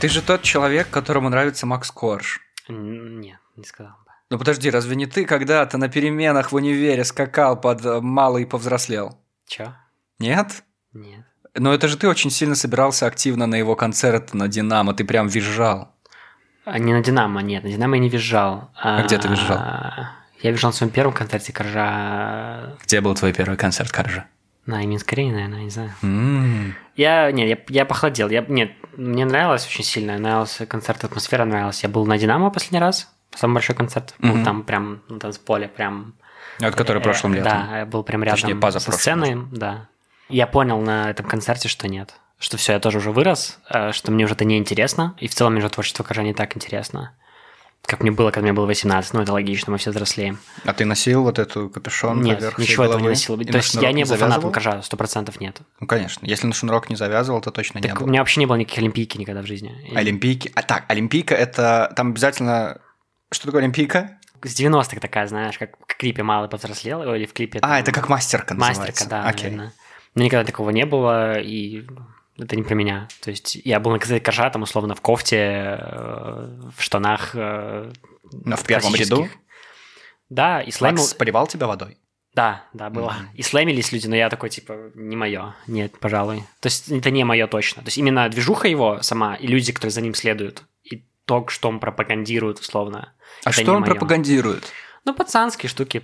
Ты же тот человек, которому нравится Макс Корж. Нет, не сказал бы. Ну подожди, разве не ты когда-то на переменах в универе скакал под э, «малый повзрослел»? Чё? Нет? Нет. Но это же ты очень сильно собирался активно на его концерт на «Динамо», ты прям визжал. А, не на Динамо, нет, на Динамо я не визжал. А где ты визжал? Я визжал на своем первом концерте Коржа. Где был твой первый концерт Коржа? На Минской арене, наверное, не знаю. М. Я, нет, я, я похолодел. Я, нет, мне нравилось очень сильно, нравился концерт, атмосфера нравилась. Я был на Динамо последний раз, самый большой концерт. Был Мгм. там прям на танцполе, прям... Вот который э, прошлым летом. Да, я был прям рядом Точнее, со позапрошлым сценой, да. Я понял на этом концерте, что нет. Что все, я тоже уже вырос, э, что мне уже это не интересно, и в целом мне уже творчество Коржа не так интересно. Как мне было, когда мне было 18, ну это логично, мы все взрослеем. А ты носил вот эту капюшон Нет, поверх ничего этого не носил. И То есть я не был фанатом завязывал? Коржа, сто процентов нет. Ну, конечно. Если на шнурок не завязывал, то точно не Так у было. меня вообще не было никаких олимпийки никогда в жизни. Олимпийки. А так, Олимпийка это там обязательно. Что такое Олимпийка? С 90-х такая, знаешь, как в клипе «Малый повзрослел», или в клипе... А, там, это как мастерка называется. Мастерка, да, Окей. наверное. Но никогда такого не было, и это не про меня. То есть я был на концерте Коржа, там, условно, в кофте, э, в штанах э, Но в первом ряду. Да, и слэмил... Макс поливал тебя водой. Да, да, было. Мгм. И слэмились люди, но я такой, типа, не мое. Нет, пожалуй. То есть это не мое точно. То есть именно движуха его сама, и люди, которые за ним следуют, и то, что он пропагандирует, условно. А что он моё. пропагандирует? Ну, пацанские штуки,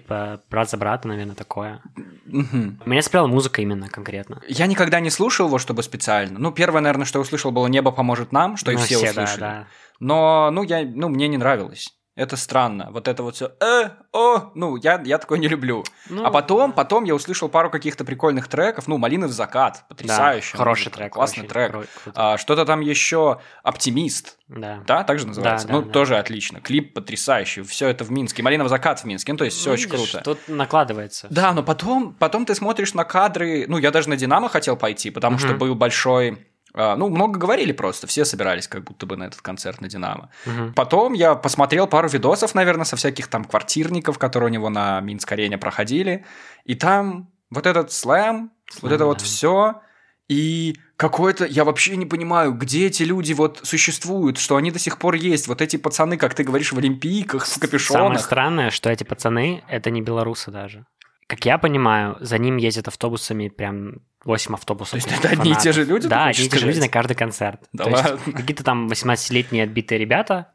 брат за брата, наверное, такое. Мгм. Меня цепляла музыка именно конкретно. Я никогда не слушал его, чтобы специально. Ну, первое, наверное, что я услышал, было «Небо поможет нам», что и Ну, все, да, услышали. да. Но, ну, я, ну, мне не нравилось. Это странно. Вот это вот все, э, о, ну, я, я такое не люблю. Ну, а потом, потом я услышал пару каких-то прикольных треков. Ну, «Малины в закат», да, потрясающий. хороший трек. Классный очень трек. круто. А, что-то там еще «Оптимист». Да. Да, так же называется? Да, ну, да, да. тоже отлично. Клип потрясающий. Все это в Минске. «Малина в закат» в Минске. Ну, то есть все Ну, очень видишь, круто. Тут накладывается. Да, но потом, потом ты смотришь на кадры. Ну, я даже на Динамо хотел пойти, потому что Мгм. был большой. А, Ну, много говорили просто, все собирались как будто бы на этот концерт на Динамо. Мгм. Потом я посмотрел пару видосов, наверное, со всяких там квартирников, которые у него на Минск-арене проходили. И там вот этот слэм, вот Слэм, это вот да. все. И какой-то, я вообще не понимаю, где эти люди вот существуют, что они до сих пор есть. Вот эти пацаны, как ты говоришь, в олимпийках, в Самое капюшонах. странное, что эти пацаны — это не белорусы даже. Как я понимаю, за ним ездят автобусами прям 8 автобусов. То есть это одни и те же люди, Да, одни и те же люди на каждый концерт. Да То есть ладно? Какие-то там 18-летние отбитые ребята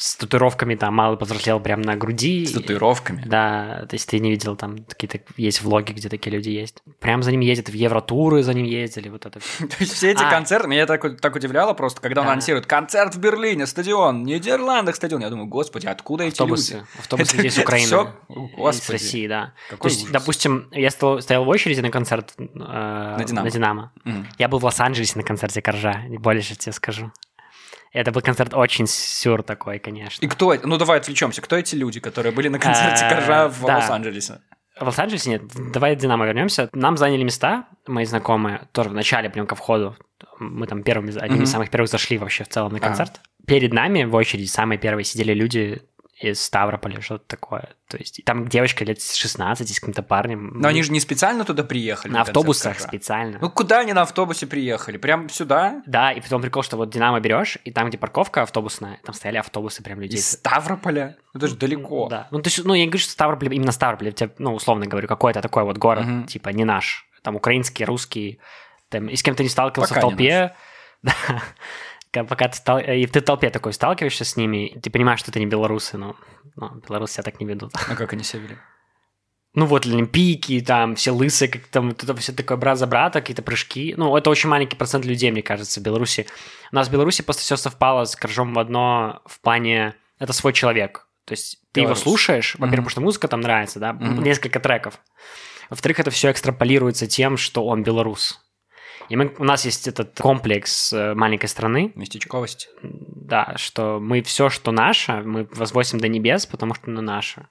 с татуировками, там, малый повзрослел прям на груди. С татуировками. Да, то есть ты не видел, там какие-то есть влоги, где такие люди есть. Прям за ним ездят, в Евротуры за ним ездили, вот это. То есть все эти А. концерты, меня так, так удивляло просто, когда он анонсирует концерт в Берлине, стадион, Нидерландах стадион. Я думаю, господи, откуда эти Автобусы. люди? Автобусы людей с Украины. всё? и- и Господи. С России, да. То есть, допустим, я стоял, в очереди на концерт э, на, «Динамо». Я был в Лос-Анджелесе на концерте Коржа, больше тебе скажу. Это был концерт очень сюр такой, конечно. И кто? Ну давай отвлечемся. Кто эти люди, которые были на концерте Э, Коржа в. Лос-Анджелесе? В Лос-Анджелесе нет. Давай Динамо вернемся. Нам заняли места, мои знакомые, тоже в начале, прям ко входу. Мы там первыми, одними из самых первых зашли вообще в целом на концерт. Перед нами в очереди самые первые сидели люди из Ставрополя, что-то такое. То есть там девочка лет 16 с каким-то парнем. Но они же не специально туда приехали. на автобусах специально. Ну куда они на автобусе приехали? Прям сюда? Да, и потом прикол, что вот Динамо берешь, и там, где парковка автобусная, там стояли автобусы прям людей. Из Ставрополя? Это же далеко. Да. Ну, то есть, ну, я не говорю, что Ставрополь, именно Ставрополь, я тебе, ну, условно говорю, какой-то такой вот город, Мгм. типа, не наш, там, украинский, русский, там, и с кем ты не сталкивался Пока в толпе, да, пока ты, стал... и ты в толпе такой сталкиваешься с ними, ты понимаешь, что это не белорусы, но, но белорусы себя так не ведут. А как они себя вели? Ну, вот олимпийки, там, все лысые, как там, вот это все такое брат за брата, какие-то прыжки. Ну, это очень маленький процент людей, мне кажется, в Беларуси. У нас в Беларуси просто все совпало с Коржом в одно в плане... Это свой человек. То есть ты его слушаешь, во-первых, Мгм. потому что музыка там нравится, да, Мгм. несколько треков. Во-вторых, это все экстраполируется тем, что он белорус. И мы, у нас есть этот комплекс э, маленькой страны, Местечковость. да, что мы все, что наше, мы возвосим до небес, потому что оно наше.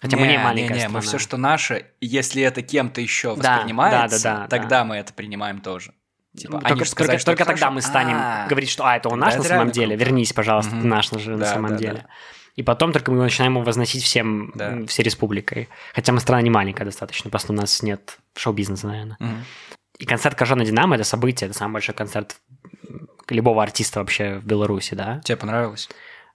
Хотя мы не маленькая не, страна. мы все, что наше, если это кем-то еще Да, воспринимается, да, да, да, тогда мы это принимаем тоже. Типа, Ну, они только, только- что только тогда мы станем А, говорить, что а, это он наш это на самом деле. круто. Вернись, пожалуйста, ты наш же на Да, самом да, деле. да. И потом только мы начинаем его возносить всем, Да. всей республикой. Хотя мы страна не маленькая достаточно, просто у нас нет шоу-бизнеса, наверное. Мгм. И концерт Коржа на Динамо – это событие, это самый большой концерт, любого артиста вообще в Беларуси, да? Тебе понравилось?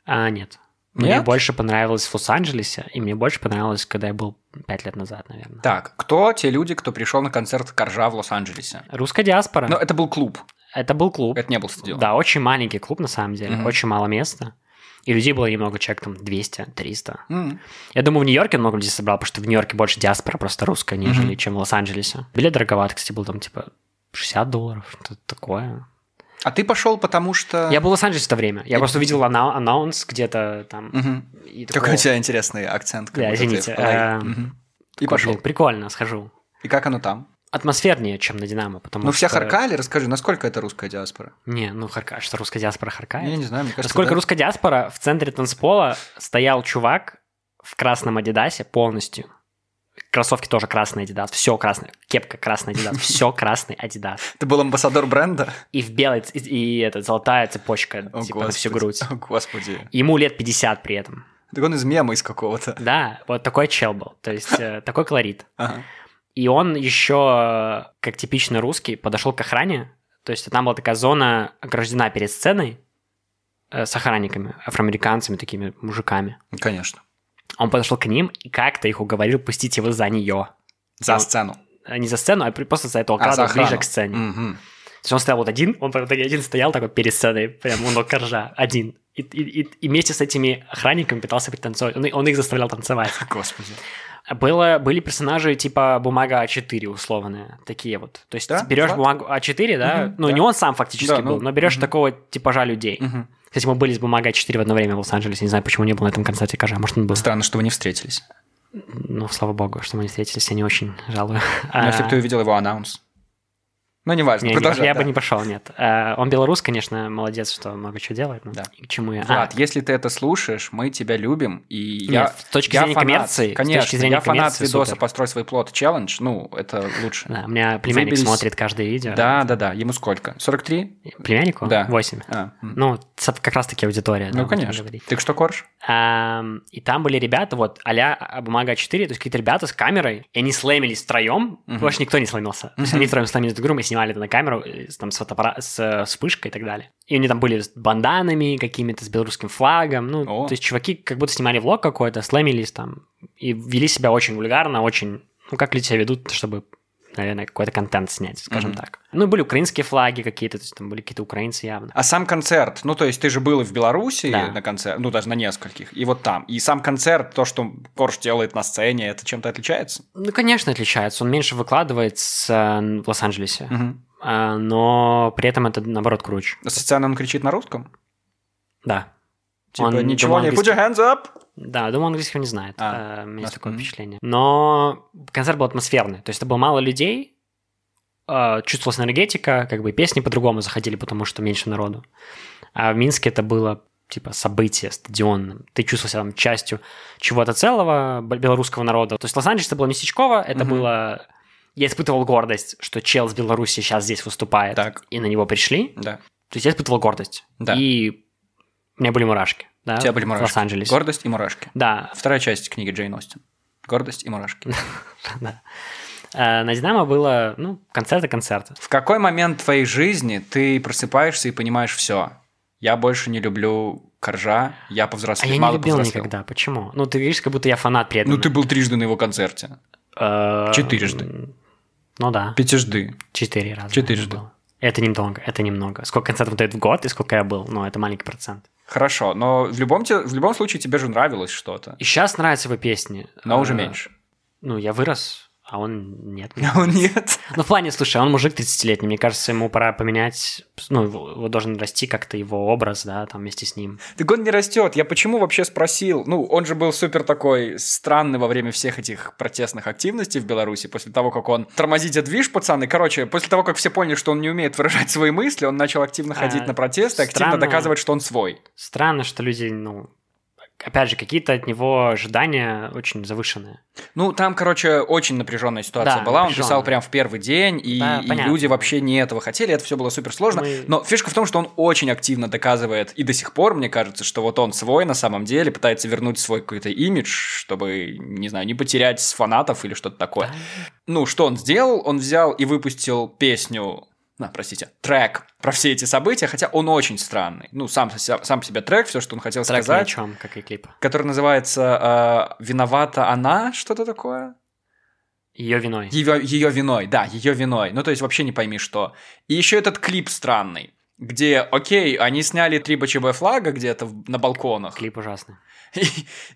А, нет. Мне Нет? больше понравилось в Лос-Анджелесе, и мне больше понравилось, когда я был пять лет назад, наверное. Так, кто те люди, кто пришел на концерт Коржа в Лос-Анджелесе? Русская диаспора. Ну, это был клуб, Это был клуб. это не был стадион. Да, очень маленький клуб, на самом деле. Мгм. Очень мало места. И людей было немного, человек там 200-300. М. Я думаю, в Нью-Йорке много людей собрал, потому что в Нью-Йорке больше диаспора просто русская, нежели Мгм. чем в Лос-Анджелесе. Билет дороговат, кстати, был там типа 60 долларов, что-то такое. А ты пошел, потому что... Я был в Лос-Анджелесе в то время. Я И- просто увидел ана- анонс где-то там. Мгм. и Какой у тебя интересный акцент. как Да, извините, э, Мгм. И пошел. прикольно, схожу. И как оно там? Атмосфернее, чем на Динамо, потому Ну, что... все харкали, расскажи, насколько это русская диаспора? Не, ну харка, что русская диаспора харкает? Я не знаю, мне кажется, Насколько да. русская диаспора, в центре танцпола стоял чувак в красном Адидасе полностью. Кроссовки тоже красный Адидас, все красное. Кепка красный Адидас, все красный Адидас. Ты был амбассадор бренда? И в белой, и, и это, золотая цепочка, О, типа, на всю господи. грудь. О, господи. Ему лет 50 при этом. Так он из мема из какого-то. Да, вот такой чел был. То есть э, такой колорит. Ага. И он еще, э, как типичный русский, подошел к охране. То есть там была такая зона ограждена перед сценой э, с охранниками, афроамериканцами, такими мужиками. Конечно. Он подошел к ним и как-то их уговорил пустить его за нее. За Ну, сцену. Не за сцену, а просто за эту А, за ограду ближе к сцене. Мгм. То есть он стоял вот один, он один стоял такой перед сценой, прям у ног коржа, один. И, и- и- и вместе с этими охранниками пытался пританцевать. Он, он их заставлял танцевать. Господи. Было, были персонажи типа бумага А4 условные, такие вот. То есть Да, берешь Влад? бумагу А4, да, Мгм, ну да. не он сам фактически Да, ну, был, но берешь мгм. такого типажа людей. Мгм. Кстати, мы были с бумагой А4 в одно время в Лос-Анджелесе, не знаю, почему не был на этом концерте Кажа, может он был. Странно, что вы не встретились. Ну, слава богу, что мы не встретились, я не очень жалую. Но если бы А, ты увидел его анонс. Ну, неважно, не, продолжай. я да. бы не пошел, нет. А, Он белорус, конечно, молодец, что много чего делает. но Да. К чему я? Влад, А, если ты это слушаешь, мы тебя любим, и Нет, я... с точки я зрения фанат, коммерции, с Конечно, точки зрения я фанат видоса супер. «Построй свой плод челлендж», ну, это лучше. да, у меня племянник Выбились- смотрит каждое видео. Да, да, да, ему сколько? 43? Племяннику? Да. 8. А. Ну, как раз-таки аудитория. да, ну, этом конечно. Ты что, Корж? Ам, и там были ребята, вот, а бумага 4, то есть какие-то ребята с камерой, и они слэмились втроем, больше никто не сломился. То есть они втроем сломились друг другом и снимали это на камеру э, с- там, с, фотоаппара- с э, вспышкой и так далее. И они там были с банданами какими-то, с белорусским флагом, ну, О. то есть чуваки как будто снимали влог какой-то, слэмились там, и вели себя очень вульгарно, очень, ну, как люди себя ведут, чтобы наверное, какой-то контент снять, скажем Мгм. так. Ну, были украинские флаги какие-то, то есть там были какие-то украинцы явно. А сам концерт, ну, то есть ты же был и в Беларуси Да. на концерт, ну, даже на нескольких, и вот там. И сам концерт, то, что Корж делает на сцене, это чем-то отличается? Ну, конечно, отличается. Он меньше выкладывает с, э, в Лос-Анджелесе. А, но при этом это наоборот круче. Со сцены он кричит на русском? Да. Типа, Он, ничего не... Put your hands up! Да, думаю, английского не знает. А, А, у меня есть такое впечатление. Но концерт был атмосферный. То есть это было мало людей, а, чувствовалась энергетика, как бы песни по-другому заходили, потому что меньше народу. А в Минске это было типа событие стадионным. Ты чувствовал себя там частью чего-то целого белорусского народа. То есть Лос-Анджелес это было местечково, это Мгм. было... Я испытывал гордость, что чел с Беларуси сейчас здесь выступает, Так. и на него пришли. Да. То есть я испытывал гордость. Да. И у меня были мурашки. Да, У тебя были в мурашки. Лос-Анджелесе. Гордость и мурашки. Да, Вторая часть книги Джейн Остин. Гордость и мурашки. да. Э, На Динамо было, ну, концерты концерты. В какой момент твоей жизни ты просыпаешься и понимаешь все? Я больше не люблю коржа, я А повзрослел, я не любил никогда. Почему? Ну, ты говоришь, как будто я фанат этом. Ну, ты был трижды на его концерте. Э, четырежды. Ну да, Пятижды. четыре раза. Четырежды. было. Это немного, это немного. Сколько концертов дают в год и сколько я был? Ну, это маленький процент. Хорошо, но в любом, те- в любом случае тебе же нравилось что-то. И сейчас нравятся его песни. Но уже Э, меньше. Ну, я вырос, а он нет. А он нет. Ну, в плане, слушай, он мужик 30-летний, мне кажется, ему пора поменять, ну, его, должен расти как-то его образ, да, там вместе с ним. Так он не растет. Я почему вообще спросил? Ну, он же был супер такой странный во время всех этих протестных активностей в Беларуси. После того, как он тормозите движ, пацаны. Короче, после того, как все поняли, что он не умеет выражать свои мысли, он начал активно А, ходить на протесты, активно странно. доказывать, что он свой. Странно, что люди, ну, опять же, какие-то от него ожидания очень завышенные. Ну, там, короче, очень напряженная ситуация Да, была. Он писал прям в первый день, и, Да, и понятно. люди вообще не этого хотели. Это все было супер сложно. Мы- Но фишка в том, что он очень активно доказывает, и до сих пор, мне кажется, что вот он свой на самом деле, пытается вернуть свой какой-то имидж, чтобы, не знаю, не потерять фанатов или что-то такое. Ну, что он сделал? Он взял и выпустил песню на, простите, трек про все эти события, хотя он очень странный. Ну, сам, сам по себе трек, все, что он хотел трек сказать. Трек чем, как и клип. Который называется э, «Виновата она», что-то такое. Ее виной. Ее, ее виной, да, ее виной. Ну, то есть вообще не пойми что. И еще этот клип странный, где, окей, они сняли три БЧБ флага где-то на балконах. Клип ужасный. И,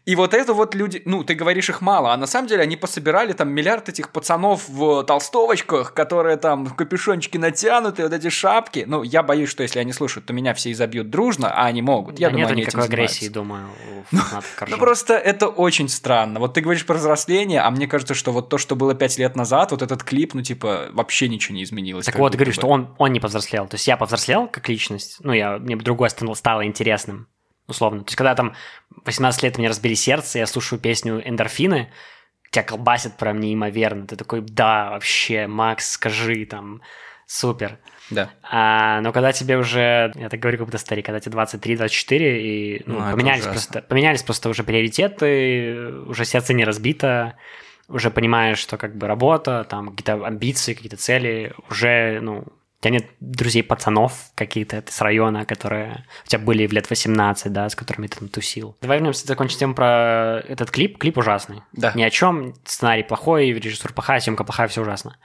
и вот это вот люди, ну, ты говоришь их мало, а на самом деле они пособирали там миллиард этих пацанов в толстовочках, которые там капюшончики натянуты, вот эти шапки. Ну, я боюсь, что если они слушают, то меня все изобьют дружно, а они могут. Я да думаю, нет они никакой этим агрессии, думаю, у Ну, Коржа. просто это очень странно. Вот ты говоришь про взросление, а мне кажется, что вот то, что было пять лет назад, вот этот клип, ну, типа, вообще ничего не изменилось. Так вот, будто говорю, бы. что он, он не повзрослел. То есть я повзрослел как личность, ну, я, мне другое стало, стало интересным, условно. То есть когда там 18 лет мне разбили сердце, я слушаю песню «Эндорфины», тебя колбасит прям неимоверно. Ты такой, да, вообще, Макс, скажи, там, супер. Да. А, но когда тебе уже, я так говорю, как будто старик, когда тебе 23-24, и ну, Ну, поменялись, просто, поменялись просто уже приоритеты, уже сердце не разбито, уже понимаешь, что как бы работа, там какие-то амбиции, какие-то цели, уже, ну, тебя нет друзей пацанов какие-то с района, которые у тебя были в лет 18, да, с которыми ты там тусил. Давай вернемся, закончим тему про этот клип. Клип ужасный. Да. Ни о чем, сценарий плохой, режиссура плохая, съемка плохая, все ужасно.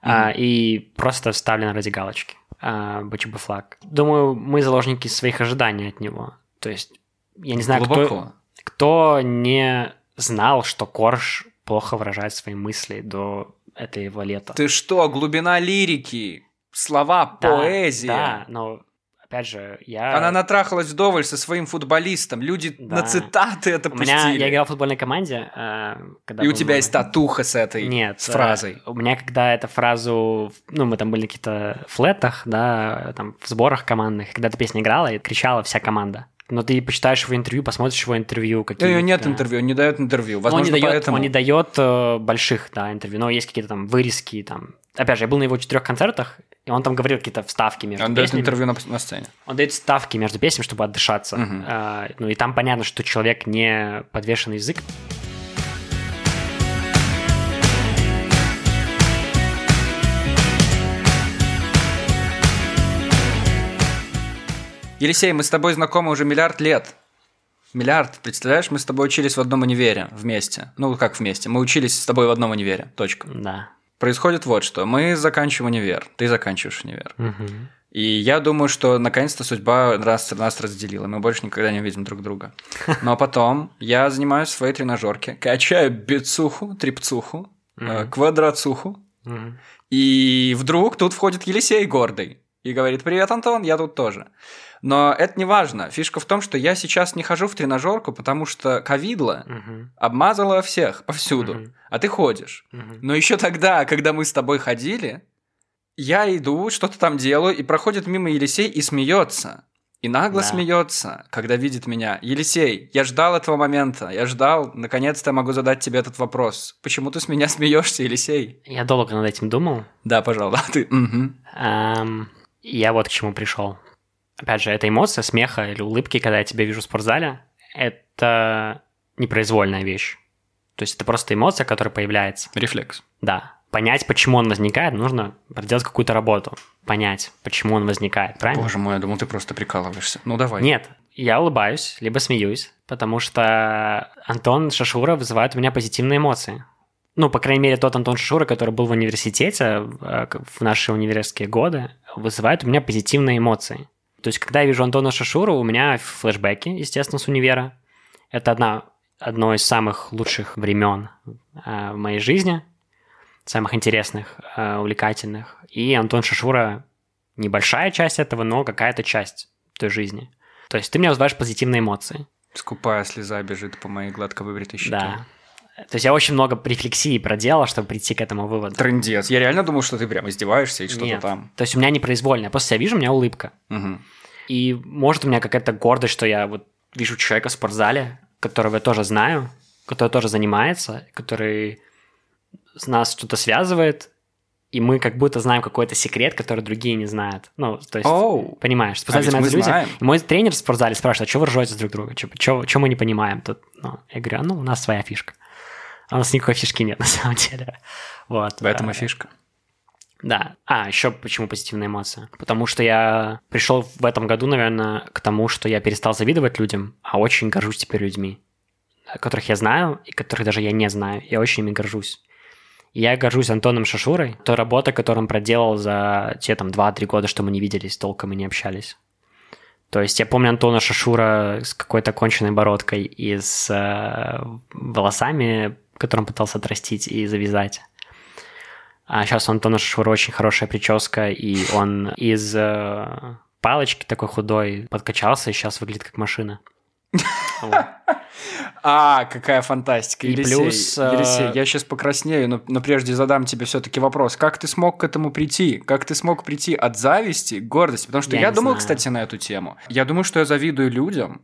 А, и просто вставлено ради галочки. А, БЧБ флаг. Думаю, мы заложники своих ожиданий от него. То есть, я не знаю, кто, кто не знал, что Корж плохо выражает свои мысли до этого лета. Ты что, глубина лирики, слова, Да, поэзия. Да, но опять же, я... Она натрахалась вдоволь со своим футболистом. Люди Да. на цитаты это У меня, пустили. я играл в футбольной команде, э, когда И у тебя есть татуха с этой, Нет, с э, фразой. У меня, когда эту фразу, ну, мы там были на каких-то флетах, да, там, в сборах командных, когда эта песня играла, и кричала вся команда. Но ты почитаешь его интервью, посмотришь его интервью, У какие нее нет интервью, он не дает интервью. Ну, он не Возможно, дает, поэтому... он не дает э, больших, да, интервью, но есть какие-то там вырезки, там. Опять же, я был на его четырех концертах, и он там говорил какие-то вставки между Он дает песнями. интервью на, на сцене. Он дает вставки между песнями, чтобы отдышаться. Мгм. А, ну и там понятно, что человек не подвешенный язык. Елисей, мы с тобой знакомы уже миллиард лет. Миллиард, представляешь, мы с тобой учились в одном универе вместе. Ну, как вместе? Мы учились с тобой в одном универе. Точка. Да. Происходит вот что. Мы заканчиваем универ. Ты заканчиваешь универ. Мгм. И я думаю, что наконец-то судьба нас, нас разделила. Мы больше никогда не увидим друг друга. Но потом я занимаюсь в своей тренажерке, качаю бицуху, трипцуху, э, Мгм. квадрацуху. Мгм. И вдруг тут входит Елисей гордый и говорит, привет, Антон, я тут тоже. Но это не важно. Фишка в том, что я сейчас не хожу в тренажерку, потому что ковидло Мгм. обмазало всех повсюду, Мгм. а ты ходишь. Мгм. Но еще тогда, когда мы с тобой ходили, я иду, что-то там делаю, и проходит мимо Елисей и смеется. И нагло Да. смеется, когда видит меня. Елисей, я ждал этого момента, я ждал, наконец-то я могу задать тебе этот вопрос. Почему ты с меня смеешься, Елисей? Я долго над этим думал. Да, пожалуйста, ты. мгм. Ам, я вот к чему пришел. Опять же, эта эмоция смеха или улыбки, когда я тебя вижу в спортзале, это непроизвольная вещь. То есть это просто эмоция, которая появляется. Рефлекс. Да. Понять, почему он возникает, нужно проделать какую-то работу. Понять, почему он возникает, правильно? Боже мой, я думал, ты просто прикалываешься. Ну давай. Нет, я улыбаюсь, либо смеюсь, потому что Антон Шашура вызывает у меня позитивные эмоции. Ну, по крайней мере, тот Антон Шашура, который был в университете э, в наши университетские годы, вызывает у меня позитивные эмоции. То есть, когда я вижу Антона Шашура, у меня флешбеки, естественно, с универа. Это одна, одно из самых лучших времен э, в моей жизни, самых интересных, э, увлекательных. И Антон Шашура небольшая часть этого, но какая-то часть той жизни. То есть ты мне вызываешь позитивные эмоции. Скупая слеза бежит по моей гладко выбритой щеке. Да. То есть я очень много рефлексии проделал, чтобы прийти к этому выводу. Трындец. Я реально думал, что ты прям издеваешься и что-то там. То есть у меня непроизвольно. Я просто себя вижу, у меня улыбка. Мгм. И может у меня какая-то гордость, что я вот вижу человека в спортзале, которого я тоже знаю, который тоже занимается, который с нас что-то связывает, и мы как будто знаем какой-то секрет, который другие не знают. Ну, то есть, Оу. понимаешь, в спортзале А мы занимаются люди. знаем. И мой тренер в спортзале спрашивает, а что вы ржете друг друга? Что мы не понимаем тут? Ну, я говорю, а ну, у нас своя фишка. А у нас никакой фишки нет, на самом деле. Вот. В этом и А, фишка. Да. А, еще почему позитивная эмоция? Потому что я пришел в этом году, наверное, к тому, что я перестал завидовать людям, а очень горжусь теперь людьми, которых я знаю и которых даже я не знаю. Я очень ими горжусь. Я горжусь Антоном Шашурой, той работой, которую он проделал за те там 2-3 года, что мы не виделись толком и не общались. То есть я помню Антона Шашура с какой-то конченной бородкой и с э, волосами, которые он пытался отрастить и завязать. А сейчас у Антона Шашура очень хорошая прическа, и он из э, палочки такой худой подкачался и сейчас выглядит как машина. А, какая фантастика. И Елисей, плюс, э, Елисей, я сейчас покраснею, но, но прежде задам тебе все-таки вопрос. Как ты смог к этому прийти? Как ты смог прийти от зависти к гордости? Потому что Я думал, знаю. кстати, на эту тему. Я думаю, что я завидую людям,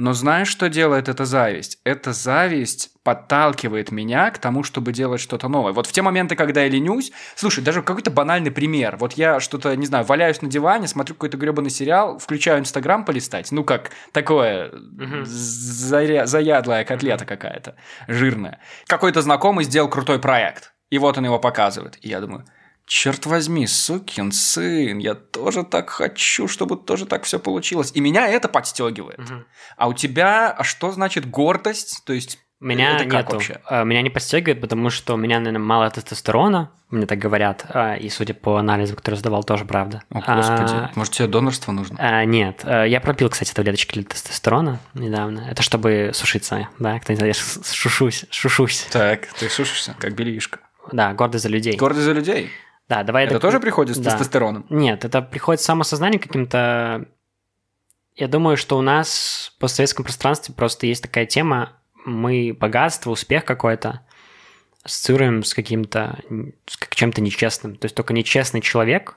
но знаешь, что делает эта зависть? Эта зависть подталкивает меня к тому, чтобы делать что-то новое. Вот в те моменты, когда я ленюсь... Слушай, даже какой-то банальный пример. Вот я что-то, не знаю, валяюсь на диване, смотрю какой-то гребаный сериал, включаю Инстаграм полистать. Ну, как такое заря- заядлая котлета какая-то, жирная. Какой-то знакомый сделал крутой проект, и вот он его показывает. И я думаю, черт возьми, сукин сын, я тоже так хочу, чтобы тоже так все получилось. И меня это подстегивает. Мгм. А у тебя, а что значит гордость? То есть, Меня это как нету. вообще? Э, Меня не подстегивает, потому что у меня, наверное, мало тестостерона, мне так говорят, а, и судя по анализу, который сдавал, тоже правда. О, господи, А, может, тебе донорство нужно? а, нет, я пропил, кстати, таблеточки для тестостерона недавно. Это чтобы сушиться, да, кто не знает, я шушусь, шушусь. Так, ты сушишься, как белишка. Да, гордость за людей. Гордость за людей. Да, давай Это так- тоже приходит с да. тестостероном? Нет, это приходит самосознание каким-то... Я думаю, что у нас в постсоветском пространстве просто есть такая тема, мы богатство, успех какой-то ассоциируем с каким-то, с чем-то нечестным. То есть только нечестный человек,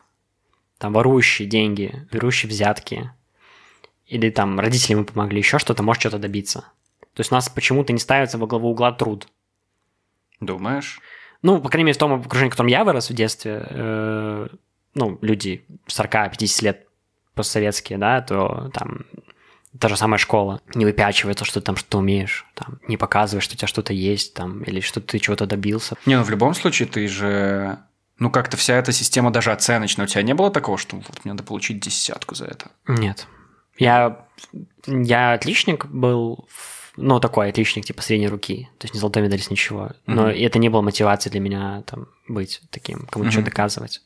там, ворующий деньги, берущий взятки, или там родители ему помогли, еще что-то, может что-то добиться. То есть у нас почему-то не ставится во главу угла труд. Думаешь? Ну, по крайней мере, в том окружении, в котором я вырос в детстве, э, ну, люди 40-50 лет постсоветские, да, то там та же самая школа. Не выпячивай то, что ты там что-то умеешь, там, не показывай, что у тебя что-то есть, там, или что ты чего-то добился. Не, ну в любом случае ты же... Ну, как-то вся эта система даже оценочная. У тебя не было такого, что вот мне надо получить десятку за это? Нет. Я, я отличник был, в- ну, такой отличник, типа, средней руки. То есть не золотой медалист, ничего. Но Мгм. это не было мотивацией для меня, там, быть таким, кому-то что Мгм. доказывать.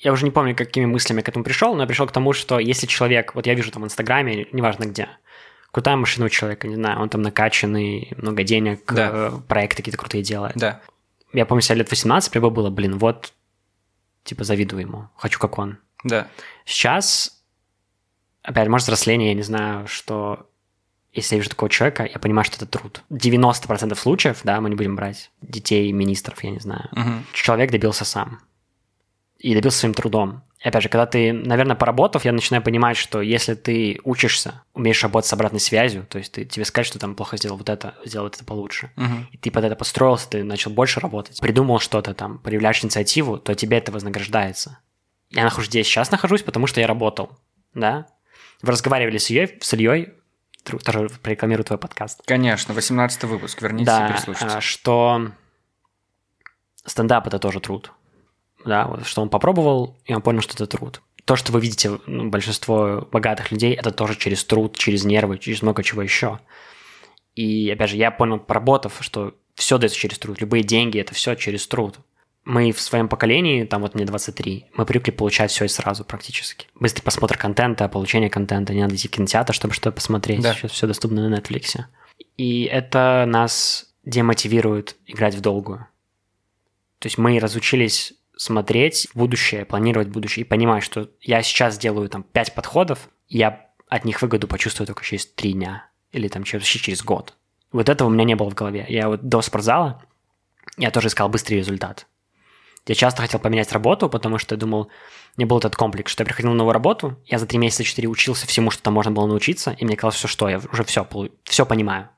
Я уже не помню, какими мыслями к этому пришел, но я пришел к тому, что если человек, вот я вижу там в Инстаграме, неважно где, крутая машина у человека, не знаю, он там накачанный, много денег, Да. э, проекты какие-то крутые делает. Да. Я помню себя лет 18, мне было, блин, вот, типа, завидую ему, хочу как он. Да. Сейчас, опять, может, взросление, я не знаю, что если я вижу такого человека, я понимаю, что это труд. 90% случаев, да, мы не будем брать детей министров, я не знаю. Мгм. Человек добился сам. И добился своим трудом. И опять же, когда ты, наверное, поработав, я начинаю понимать, что если ты учишься, умеешь работать с обратной связью, то есть ты, тебе сказать, что там плохо сделал вот это, сделал это получше, Мгм. и ты под это подстроился, ты начал больше работать, придумал что-то там, проявляешь инициативу, то тебе это вознаграждается. Я нахожусь здесь, сейчас нахожусь, потому что я работал, да? Вы разговаривали с Ильей, с Ильей, тоже прорекламирую твой подкаст. Конечно, 18 выпуск. Вернитесь и Да, переслушайте. а, что стендап это тоже труд. Да, вот что он попробовал, и он понял, что это труд. То, что вы видите, ну, большинство богатых людей, это тоже через труд, через нервы, через много чего еще. И опять же, я понял, поработав, что все дается через труд. Любые деньги это все через труд. Мы в своем поколении, там вот мне 23, мы привыкли получать все и сразу практически. Быстрый просмотр контента, получение контента, не надо идти в кинотеатр, чтобы что-то посмотреть. Да. Сейчас все доступно на Netflix. И это нас демотивирует играть в долгую. То есть мы разучились смотреть в будущее, планировать будущее и понимать, что я сейчас делаю там 5 подходов, я от них выгоду почувствую только через 3 дня или там через, через год. Вот этого у меня не было в голове. Я вот до спортзала, я тоже искал быстрый результат. Я часто хотел поменять работу, потому что я думал, меня был этот комплекс, что я приходил на новую работу, я за 3 месяца 4 учился всему, что там можно было научиться, и мне казалось, все что, я уже все, все понимаю.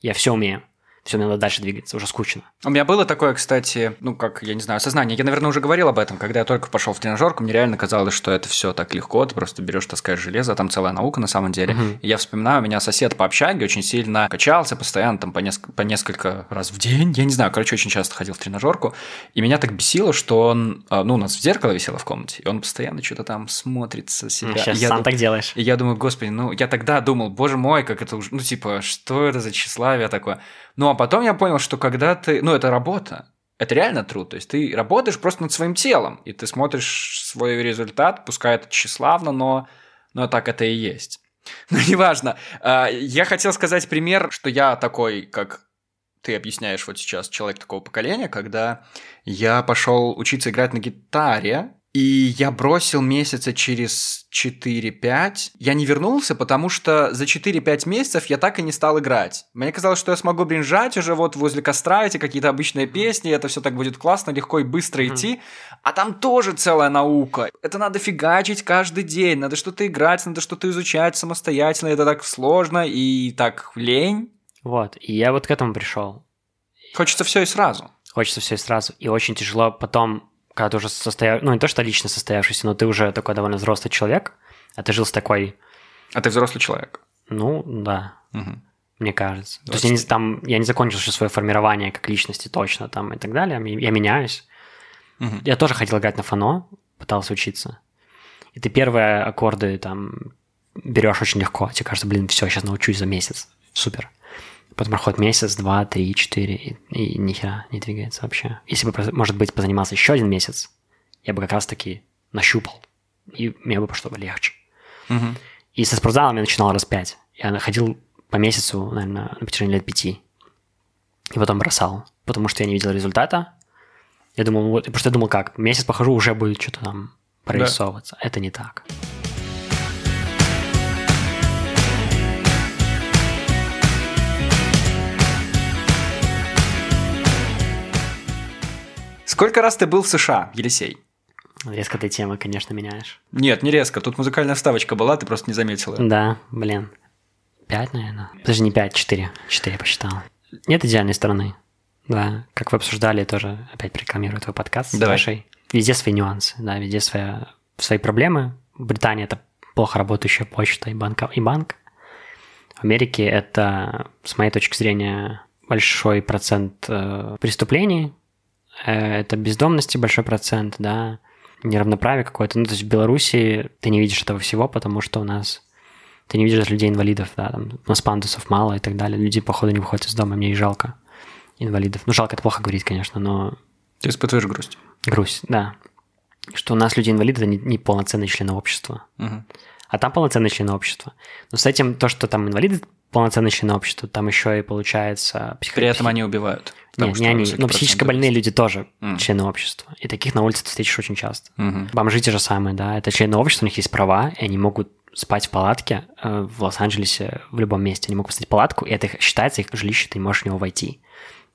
Я все умею. Все, надо дальше двигаться, уже скучно. У меня было такое, кстати, ну, как, я не знаю, сознание. Я, наверное, уже говорил об этом, когда я только пошел в тренажерку, мне реально казалось, что это все так легко, ты просто берешь, таскаешь железо, а там целая наука на самом деле. Мгм. И я вспоминаю, у меня сосед по общаге очень сильно качался, постоянно там по, неск- по несколько раз в день, я не знаю, короче, очень часто ходил в тренажерку, и меня так бесило, что он, а, ну, у нас в зеркало висело в комнате, и он постоянно что-то там смотрится себя. Сейчас И я сам ду- так делаешь. и я думаю, господи, ну, я тогда думал, боже мой, как это уже, ну, типа, что это за тщеславие такое? Ну, а потом я понял, что когда ты, ну, это работа, это реально труд, то есть ты работаешь просто над своим телом, и ты смотришь свой результат, пускай это тщеславно, но, но так это и есть. Ну, неважно. А, Я хотел сказать пример, что я такой, как ты объясняешь вот сейчас, человек такого поколения, когда я пошел учиться играть на гитаре, и я бросил месяца через 4-5. Я не вернулся, потому что за 4-5 месяцев я так и не стал играть. Мне казалось, что я смогу бринжать уже вот возле костра эти какие-то обычные песни, это все так будет классно, легко и быстро идти. А там тоже целая наука. Это надо фигачить каждый день, надо что-то играть, надо что-то изучать самостоятельно. Это так сложно и так лень. Вот, и я вот к этому пришел. Хочется все и сразу. Хочется все сразу. И очень тяжело потом, когда ты уже состояв... Ну, не то, что лично состоявшийся, но ты уже такой довольно взрослый человек, а ты жил с такой... А ты взрослый человек. Ну, да, Мгм. мне кажется. То есть я не, там, я не закончил еще свое формирование как личности точно там и так далее. Я меняюсь. Мгм. Я тоже хотел играть на фано, пытался учиться. И ты первые аккорды там берешь очень легко. Тебе кажется, блин, все, сейчас научусь за месяц. Супер. Потом проходит месяц, два, три, четыре, и, и ни хера не двигается вообще. Если бы, может быть, позанимался еще один месяц, я бы как раз-таки нащупал, и мне бы пошло бы легче. Мгм. И со спортзалом я начинал раз пять. Я ходил по месяцу, наверное, на протяжении лет пяти. И потом бросал, потому что я не видел результата. Я думал, вот, потому что я думал, как, месяц похожу, уже будет что-то там прорисовываться. Это не так. Сколько раз ты был в США, Елисей? Резко ты темы, конечно, меняешь. Нет, не резко. Тут музыкальная вставочка была, ты просто не заметила. Да, блин. Пять, наверное. Подожди, не пять, четыре. Четыре посчитал. Нет идеальной стороны. Да, как вы обсуждали, тоже опять рекламирую твой подкаст с Давай. Дашей. Везде свои нюансы, да, везде своя, свои проблемы. В Британии это плохо работающая почта и, банка, и банк. В Америке это, с моей точки зрения, большой процент э, преступлений. Э, это бездомности большой процент, да, неравноправие какое-то. Ну, то есть в Беларуси ты не видишь этого всего, потому что у нас ты не видишь людей-инвалидов, да, там у нас пандусов мало и так далее. Люди, походу, не выходят из дома, мне и жалко инвалидов. Ну, жалко, это плохо говорить, конечно, но Ты испытываешь грусть. грусть, да. Что у нас люди-инвалиды – это не, не полноценные члены общества. Мгм. А там полноценные члены общества. Но с этим, то, что там инвалиды полноценные члены общества, там еще и получается... психо- При этом они убивают. Не, потому не они, но психически больные люди тоже Мгм. члены общества. И таких на улице ты встретишь очень часто. Мгм. Бомжи те же самые, да, это члены общества, у них есть права, и они могут спать в палатке э, в Лос-Анджелесе в любом месте. Они могут поставить палатку, и это их- считается их жилище, ты не можешь в него войти.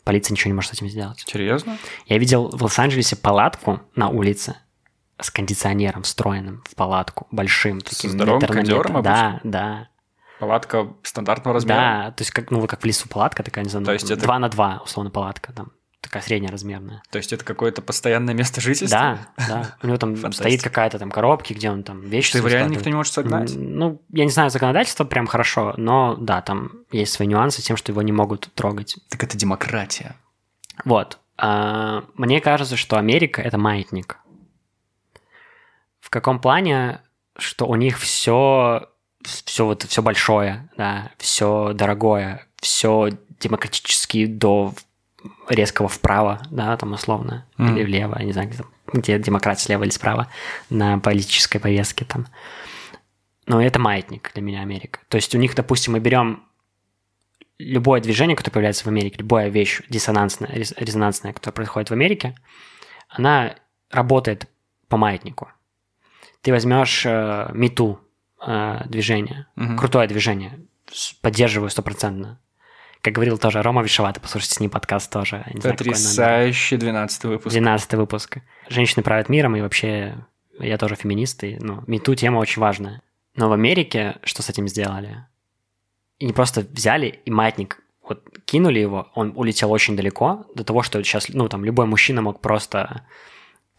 Полиция ничего не может с этим сделать. Серьезно? Я видел в Лос-Анджелесе палатку на улице с кондиционером встроенным в палатку, большим таким. здоровым метр на метр. кондёром Да, да. Палатка стандартного размера? Да, то есть как, ну, как в лесу палатка такая, не знаю, То ну, есть это- 2 на 2, условно, палатка там. Такая среднеразмерная. То есть это какое-то постоянное место жительства? Да, да. У него там стоит какая-то там коробки, где он там вещи Что его реально никто не может согнать? Ну, я не знаю, законодательство прям хорошо, но да, там есть свои нюансы с тем, что его не могут трогать. Так это демократия. Вот. А, Мне кажется, что Америка это маятник. В каком плане, что у них все, все вот все большое, да, все дорогое, все демократически до резкого вправо, да, там условно, Мгм. или влево, я не знаю, где, там, где демократия слева или справа на политической повестке там. Но это маятник для меня Америка. То есть у них, допустим, мы берем любое движение, которое появляется в Америке, любая вещь диссонансная, рез- резонансная, которая происходит в Америке, она работает по маятнику. Ты возьмешь э, мету э, движение, Мгм. крутое движение, поддерживаю стопроцентно. Как говорил тоже Рома Вишеватый, послушайте с ним подкаст тоже. не знаю. Потрясающий 12 выпуск. 12 выпуск. Женщины правят миром, и вообще я тоже феминист, и ну, мету тема очень важная. Но в Америке что с этим сделали? И не просто взяли, и маятник вот кинули его, он улетел очень далеко, до того, что сейчас, ну, там, любой мужчина мог просто,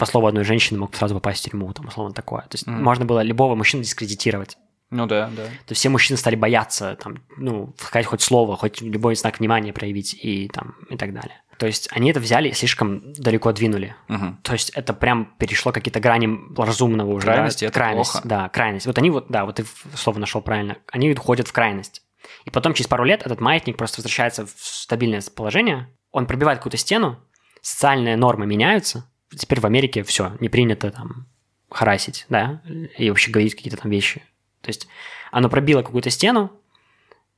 по слову одной женщины, мог сразу попасть в тюрьму, там, условно такое. То есть Мгм. можно было любого мужчину дискредитировать. Ну да, да. То есть все мужчины стали бояться, там, ну, сказать хоть слово, хоть любой знак внимания проявить и там, и так далее. То есть они это взяли и слишком далеко двинули. Мгм. То есть это прям перешло какие-то грани разумного уже. да? Крайности, это крайность, плохо. Да, крайность. Вот они вот, да, вот ты слово нашел правильно. Они уходят в крайность. И потом через пару лет этот маятник просто возвращается в стабильное положение, он пробивает какую-то стену, социальные нормы меняются. Теперь в Америке все, не принято там харасить, да, и вообще говорить какие-то там вещи. То есть оно пробило какую-то стену,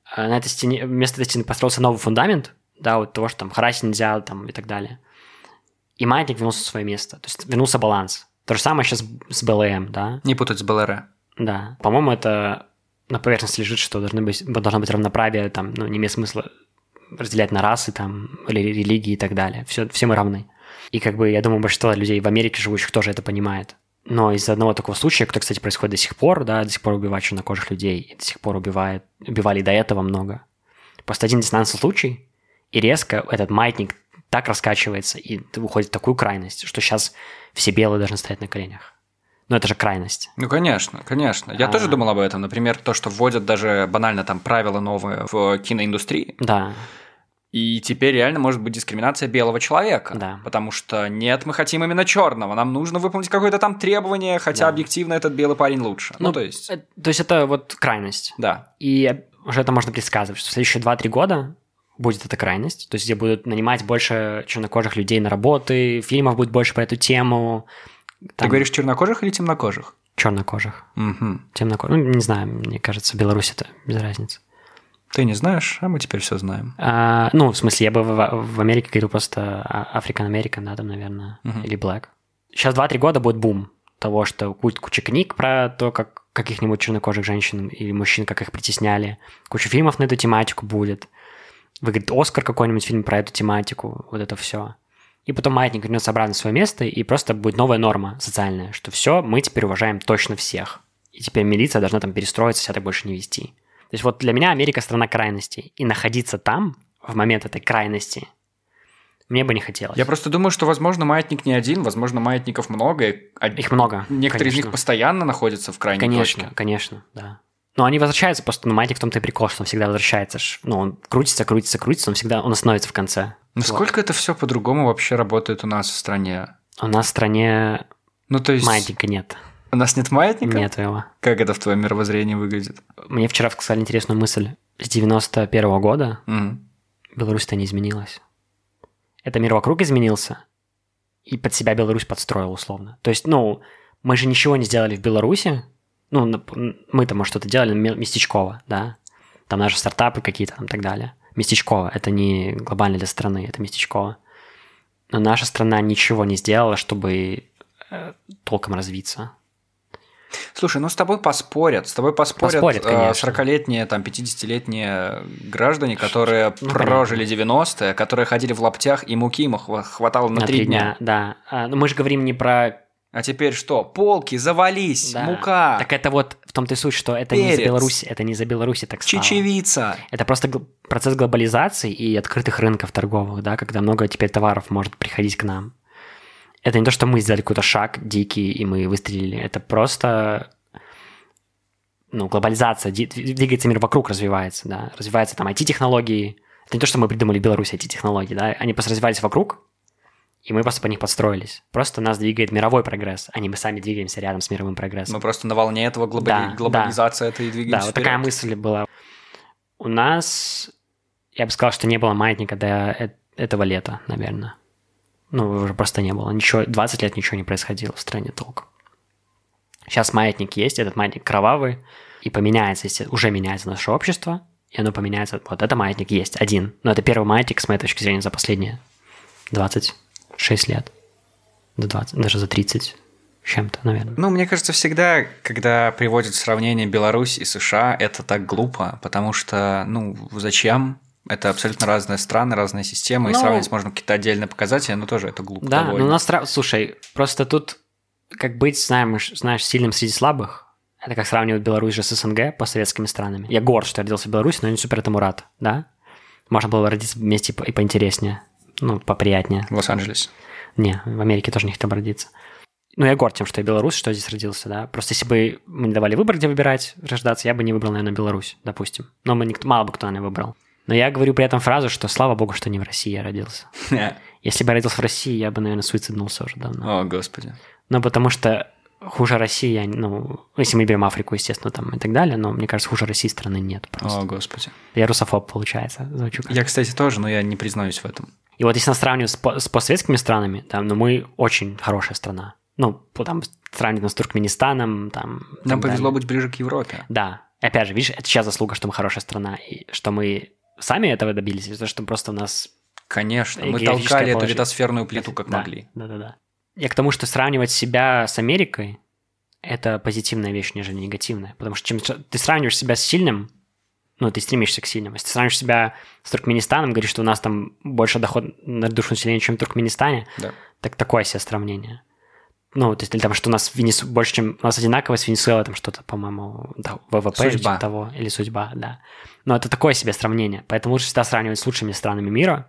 а на этой стене, вместо этой стены построился новый фундамент, да, вот того, что там харасить нельзя, там, и так далее. И маятник вернулся в свое место, то есть вернулся баланс. То же самое сейчас с БЛМ, да, Не путать с БЛР. да. По-моему, это на поверхности лежит, что должны быть, должно быть равноправие, там, ну, не имеет смысла разделять на расы, там, или религии и так далее. Все, все мы равны. И как бы, я думаю, большинство людей в Америке живущих тоже это понимает. Но из-за одного такого случая, который, кстати, происходит до сих пор, да, до сих пор убивают чернокожих людей, и до сих пор убивает, убивали до этого много. Просто один диссонансный случай, и резко этот маятник так раскачивается и уходит в такую крайность, что сейчас все белые должны стоять на коленях. Но это же крайность. Ну, конечно, конечно. Я А. тоже думал об этом. Например, то, что вводят даже банально там правила новые в киноиндустрии. Да, И теперь реально может быть дискриминация белого человека. Да. Потому что нет, мы хотим именно черного. Нам нужно выполнить какое-то там требование, хотя Да. объективно этот белый парень лучше. Ну, Ну, то есть, э, то есть это вот крайность. да. И уже это можно предсказывать, что в следующие 2-3 года будет эта крайность, то есть где будут нанимать больше чернокожих людей на работы, фильмов будет больше по эту тему. Ты говоришь чернокожих или темнокожих? чернокожих, Мгм. темнокожих. Ну, не знаю, мне кажется, в Беларуси это без разницы. Ты не знаешь, а мы теперь все знаем. А, ну, в смысле, я бы в, в Америке говорил просто African American, да, там, наверное, Мгм. или Black. Сейчас 2-3 года будет бум того, что куча книг про то, как каких-нибудь чернокожих женщин или мужчин, как их притесняли. Куча фильмов на эту тематику будет. Выиграет Оскар какой-нибудь фильм про эту тематику, вот это все. И потом маятник вернется обратно в свое место, и просто будет новая норма социальная, что все, мы теперь уважаем точно всех. И теперь милиция должна там перестроиться, себя так больше не вести. То есть вот для меня Америка страна крайностей. И находиться там в момент этой крайности мне бы не хотелось. Я просто думаю, что, возможно, маятник не один, возможно, маятников много, Их много. некоторые из конечно. них постоянно находятся в крайней Конечно, точке. конечно, да. Но они возвращаются просто, ну, маятник в том-то и прикол, что он всегда возвращается. Ну, он крутится, крутится, крутится, он всегда, он остановится в конце. Насколько это все по-другому вообще работает у нас в стране? У нас в стране Ну, то есть... маятника нет. У нас нет маятника? Нет его. Как это в твоем мировоззрении выглядит? Мне вчера сказали интересную мысль. С 91 года Мгм. Беларусь-то не изменилась. Это мир вокруг изменился, и под себя Беларусь подстроил условно. То есть, ну, мы же ничего не сделали в Беларуси. Ну, мы-то, может, что-то делали ме- местечково, да? Там наши стартапы какие-то там и так далее. Местечково. Это не глобально для страны, это местечково. Но наша страна ничего не сделала, чтобы э, толком развиться. Слушай, ну с тобой поспорят, с тобой поспорят, Поспорят, э, конечно. 40-летние, там, 50-летние граждане, которые Ну, прожили 90-е, которые ходили в лаптях, и муки им хва- хватало на, три дня. Да. А, но мы же говорим не про А теперь что? Полки, завались, Да. мука, Так это вот в том-то и суть, что это не из Перец. Беларуси, это не за Беларуси так стало. чечевица. Это просто процесс глобализации и открытых рынков торговых, да, когда много теперь товаров может приходить к нам. Это не то, что мы сделали какой-то шаг дикий, и мы выстрелили. Это просто ну, глобализация, двигается мир вокруг, развивается, да. Развиваются там IT-технологии. Это не то, что мы придумали в Беларуси IT-технологии, да. Они просто развивались вокруг, и мы просто по них подстроились. Просто нас двигает мировой прогресс, а не мы сами двигаемся рядом с мировым прогрессом. Мы просто на волне этого глобали- Да, глобализации это и двигаемся Да, вот такая мысль была. У нас, я бы сказал, что не было маятника до э- этого лета, наверное. Ну, уже просто не было. Ничего, 20 лет ничего не происходило в стране толком. Сейчас маятник есть, этот маятник кровавый, и поменяется, уже меняется наше общество, и оно поменяется. Вот это маятник есть, один. Но это первый маятник, с моей точки зрения, за последние 26 лет. До 20, даже за 30 с чем-то, наверное. Ну, мне кажется, всегда, когда приводят сравнение Беларусь и США, это так глупо, потому что, ну, зачем? Это абсолютно разные страны, разные системы, и Ну, сравнивать можно какие-то отдельные показатели, но тоже это глупо Да, довольно. ну нас Слушай, просто тут как быть, знаешь, знаешь, сильным среди слабых, это как сравнивать Беларусь же с СНГ по советскими странами. Я горд, что я родился в Беларуси, но не супер этому рад, да? Можно было родиться вместе и поинтереснее, ну, поприятнее. В Лос-Анджелесе. Не, в Америке тоже не хотел бы родиться. Ну, я горд тем, что я белорус, что я здесь родился, да. Просто если бы мы не давали выбор, где выбирать, рождаться, я бы не выбрал, наверное, Беларусь, допустим. Но мы никто, мало бы кто, наверное, выбрал. Но я говорю при этом фразу, что слава богу, что не в России я родился. Если бы я родился в России, я бы, наверное, суициднулся уже давно. О, господи. Ну, потому что хуже России, я, ну, если мы берем Африку, естественно, там и так далее, но мне кажется, хуже России страны нет просто. О, господи. Я русофоб, получается, звучу. Я, кстати, тоже, но я не признаюсь в этом. И вот если нас сравнивать с, по- с постсоветскими странами, там, ну, мы очень хорошая страна. Ну, там, сравнивать нас с Туркменистаном, там... Нам повезло далее. быть ближе к Европе. Да. Опять же, видишь, это сейчас заслуга, что мы хорошая страна, и что мы сами этого добились, то, что просто у нас Конечно, мы толкали эту положение. литосферную плиту как да, могли. Да, да, да. Я к тому, что сравнивать себя с Америкой это позитивная вещь, нежели негативная. Потому что чем ты сравниваешь себя с сильным, ну, ты стремишься к сильным. Если ты сравниваешь себя с Туркменистаном, говоришь, что у нас там больше доход на душу населения, чем в Туркменистане, Да. так такое себе сравнение. Ну, то есть, или там, что у нас Венесу... больше, чем у нас одинаково с Венесуэлой, там что-то, по-моему, да, ВВП или Судьба. типа того, или судьба, да. Но это такое себе сравнение. Поэтому лучше всегда сравнивать с лучшими странами мира.